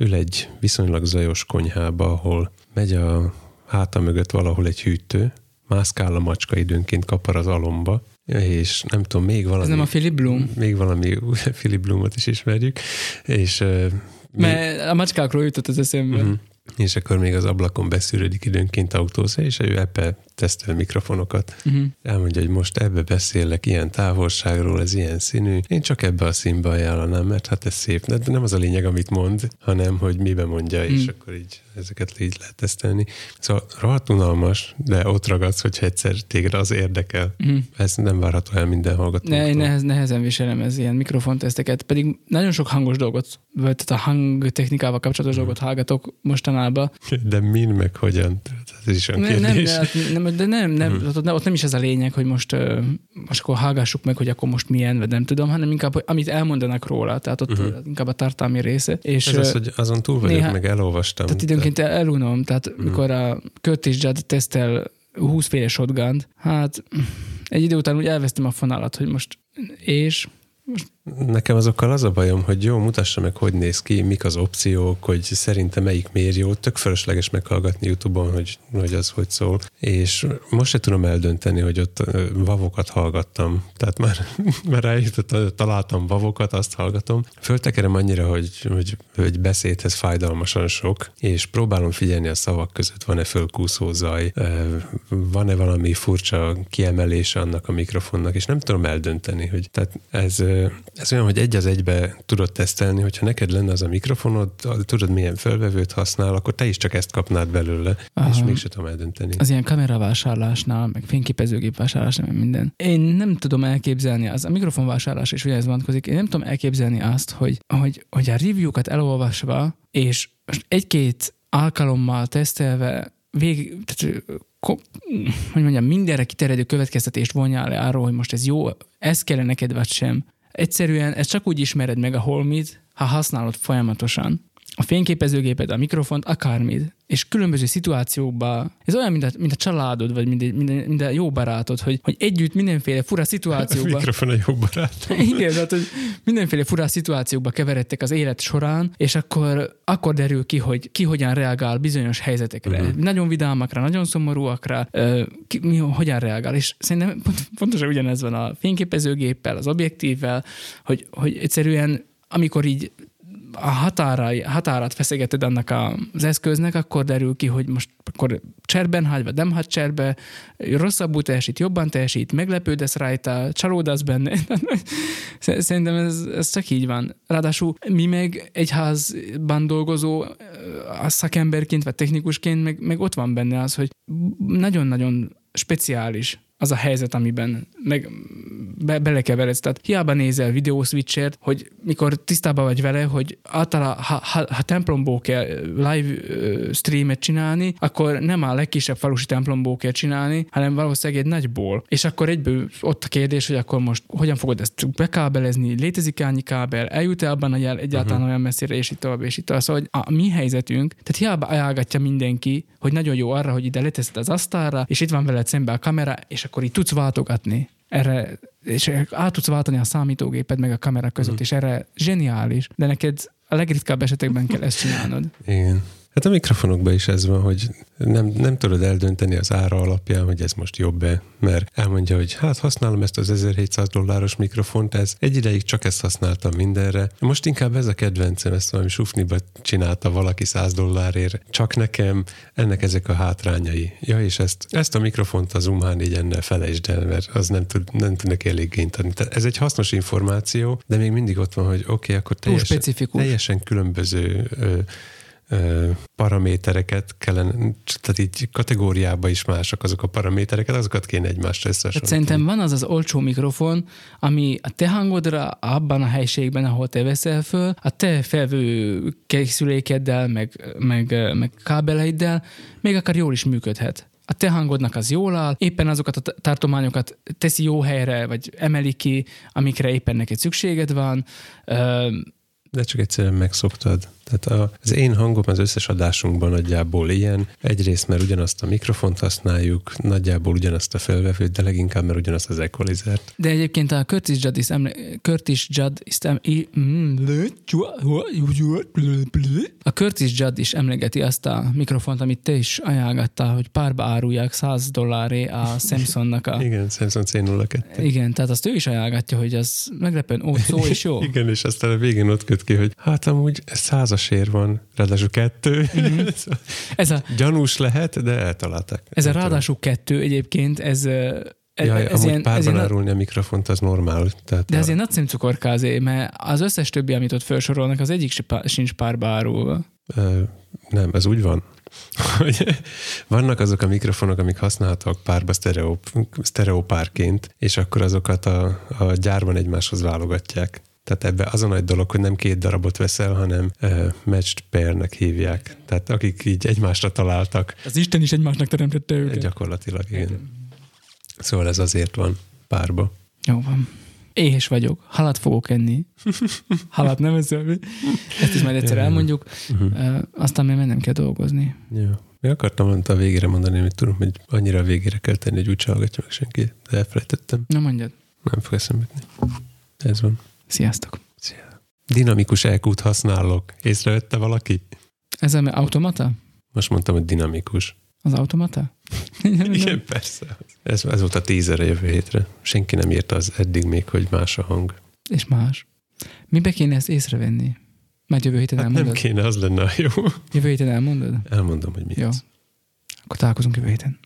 ül egy viszonylag zajos konyhába, ahol megy a háta mögött valahol egy hűtő, mászkál a macska időnként kapar az alomba, és nem tudom, még valami... Ez nem a Philip Bloom? Még valami, Philip Bloomot is ismerjük, és... Mert a macskákról jutott az eszembe. Uh-huh és akkor még az ablakon beszűrődik időnként autózza, és ő ebbe tesztel mikrofonokat. Uh-huh. Elmondja, hogy most ebbe beszélek ilyen távolságról, ez ilyen színű. Én csak ebbe a színbe ajánlanám, mert hát ez szép. De nem az a lényeg, amit mond, hanem hogy mibe mondja, uh-huh. és akkor így ezeket így lehet tesztelni. Szóval rohadt unalmas, de ott ragadsz, hogyha egyszer téged az érdekel. Uh-huh. Ez nem várható el minden hallgatótól. Ne, nehez, nehezen viselem ez ilyen mikrofonteszteket, pedig nagyon sok hangos dolgot, vagy tehát a hangtechnikával kapcsolatos uh-huh. dolgot hallgatok mostanában. De min meg hogyan? Ez is olyan nem, nem, nem, de nem, nem, hmm. ott, ott nem is ez a lényeg, hogy most, most akkor hallgassuk meg, hogy akkor most milyen, vagy nem tudom, hanem inkább, hogy amit elmondanak róla, tehát ott uh-huh. inkább a tartalmi része. És ez az, hogy azon túl vagyok, néha, meg elolvastam. Tehát időnként te... elunom, tehát uh-huh. mikor a Curtis Judd tesztel 20 féle shotgun hát egy idő után úgy elvesztem a fonalat, hogy most és Nekem azokkal az a bajom, hogy jó, mutassa meg, hogy néz ki, mik az opciók, hogy szerintem melyik miért jó. Tök fölösleges meghallgatni YouTube-on, hogy, hogy az hogy szól. És most se tudom eldönteni, hogy ott vavokat hallgattam. Tehát már, már eljutott, találtam vavokat, azt hallgatom. Föltekerem annyira, hogy, hogy, hogy beszédhez fájdalmasan sok, és próbálom figyelni a szavak között, van-e fölkúszó zaj, van-e valami furcsa kiemelése annak a mikrofonnak, és nem tudom eldönteni, hogy tehát ez ez olyan, hogy egy az egybe tudod tesztelni, hogyha neked lenne az a mikrofonod, tudod milyen felvevőt használ, akkor te is csak ezt kapnád belőle, Aha. és mégsem tudom eldönteni. Az ilyen kameravásárlásnál, meg fényképezőgép vásárlásnál, meg minden. Én nem tudom elképzelni, az a mikrofonvásárlás is ugyanez vonatkozik, én nem tudom elképzelni azt, hogy, hogy, hogy a review-kat elolvasva, és egy-két alkalommal tesztelve vég, tehát, hogy mondjam, mindenre kiterjedő következtetést vonjál le arról, hogy most ez jó, ez kell neked vagy sem. Egyszerűen ezt csak úgy ismered meg a holmit, ha használod folyamatosan a fényképezőgéped, a mikrofont, akármit. És különböző szituációkban, ez olyan, mint a, mint a családod, vagy mint, mint, mint a jó barátod, hogy, hogy együtt mindenféle fura szituációkban... A mikrofon a jó barát. Igen, tehát, hogy mindenféle fura szituációkba keveredtek az élet során, és akkor, akkor derül ki, hogy ki hogyan reagál bizonyos helyzetekre. Uh-huh. Nagyon vidámakra, nagyon szomorúakra, ki, mi, hogyan reagál. És szerintem pont, pontosan ugyanez van a fényképezőgéppel, az objektívvel, hogy, hogy egyszerűen amikor így a határa, határát feszegeted annak az eszköznek, akkor derül ki, hogy most akkor cserben hagy, vagy nem hagy cserbe, rosszabbul teljesít, jobban teljesít, meglepődesz rajta, csalódasz benne. Szerintem ez, ez csak így van. Ráadásul mi meg egyházban dolgozó a szakemberként, vagy technikusként, meg, meg ott van benne az, hogy nagyon-nagyon speciális az a helyzet, amiben meg be, belekeveredsz. Tehát hiába nézel videószwitchert, hogy mikor tisztában vagy vele, hogy általában, ha, ha, ha templomból kell live streamet csinálni, akkor nem a legkisebb falusi templomból kell csinálni, hanem valószínűleg egy nagyból. És akkor egyből ott a kérdés, hogy akkor most hogyan fogod ezt bekábelezni, létezik annyi kábel, eljut-e abban a jel egyáltalán uh-huh. olyan messzire, és itt tovább, és itt tovább. Szóval, hogy a mi helyzetünk, tehát hiába ajánlgatja mindenki, hogy nagyon jó arra, hogy ide leteszed az asztalra, és itt van veled szembe a kamera, és akkor így tudsz váltogatni erre, és át tudsz váltani a számítógéped meg a kamera között, mm. és erre zseniális, de neked a legritkább esetekben kell ezt csinálnod. Igen. Hát a mikrofonokban is ez van, hogy nem, nem tudod eldönteni az ára alapján, hogy ez most jobb-e, mert elmondja, hogy hát használom ezt az 1700 dolláros mikrofont, ez egy ideig csak ezt használtam mindenre. Most inkább ez a kedvencem, ezt valami sufniba csinálta valaki 100 dollárért, csak nekem, ennek ezek a hátrányai. Ja, és ezt, ezt a mikrofont az Zoom H4 ennel felejtsd el, mert az nem, tud, nem tudnak elég gényt adni. Tehát ez egy hasznos információ, de még mindig ott van, hogy oké, okay, akkor teljesen, teljesen különböző ö, paramétereket kellene, tehát így kategóriába is másak azok a paramétereket, azokat kéne egymásra Tehát összehasonlítani. szerintem van az az olcsó mikrofon, ami a te hangodra abban a helységben, ahol te veszel föl, a te felvő készülékeddel, meg, meg, meg kábeleiddel még akár jól is működhet. A te hangodnak az jól áll, éppen azokat a tartományokat teszi jó helyre, vagy emeli ki, amikre éppen neked szükséged van. De csak egyszerűen megszoktad. Tehát az én hangom az összes adásunkban nagyjából ilyen. Egyrészt, mert ugyanazt a mikrofont használjuk, nagyjából ugyanazt a felvevőt, de leginkább, mert ugyanazt az equalizert. De egyébként a Curtis Judd is, emle- Curtis Judd is a Curtis Judd is emlegeti azt a mikrofont, amit te is ajánlgattál, hogy párba árulják 100 dolláré a Samsungnak a... Igen, Samsung C02. Igen, tehát azt ő is ajánlgatja, hogy az meglepően ó, szó és jó. Igen, és aztán a végén ott köt ki, hogy hát amúgy százasért van, ráadásul kettő. Mm-hmm. Ez a, Gyanús lehet, de eltalálták. ez a ráadásul kettő egyébként, ez, ez, Jaj, ez, amúgy ilyen, ez párban ilyen, árulni a mikrofont, az normál. Tehát de ez a, ilyen nagy cukorkázé, mert az összes többi, amit ott felsorolnak, az egyik sincs párba árulva. Ö, nem, ez úgy van. vannak azok a mikrofonok, amik használhatóak párba sztereó, sztereópárként, és akkor azokat a, a gyárban egymáshoz válogatják. Tehát ebbe az a nagy dolog, hogy nem két darabot veszel, hanem uh, matched pairnek hívják. Tehát akik így egymásra találtak, Az Isten is egymásnak teremtette őket. gyakorlatilag igen. Szóval ez azért van párba. Jó van. Éhes vagyok, halat fogok enni. Halat nem eszel mi? Ezt is majd egyszer Jaj. elmondjuk. Uh, aztán még mennem kell dolgozni. Jó. Mi akartam mondani a végére mondani, hogy tudom, hogy annyira a végére kell tenni, hogy úgy hallgatja meg senki, de elfelejtettem. Na mondjad. Nem fog eszembe jutni. Ez van. Sziasztok. Szia. Dinamikus elkút használok. Észrevette valaki? Ez a automata? Most mondtam, hogy dinamikus. Az automata? Igen, persze. Ez, ez volt a tízere jövő hétre. Senki nem írta az eddig még, hogy más a hang. És más. Mibe kéne ezt észrevenni? Majd jövő héten Hát nem elmondod? kéne, az lenne a jó. Jövő héten elmondod? Elmondom, hogy mi Jó. az. Akkor találkozunk jövő héten.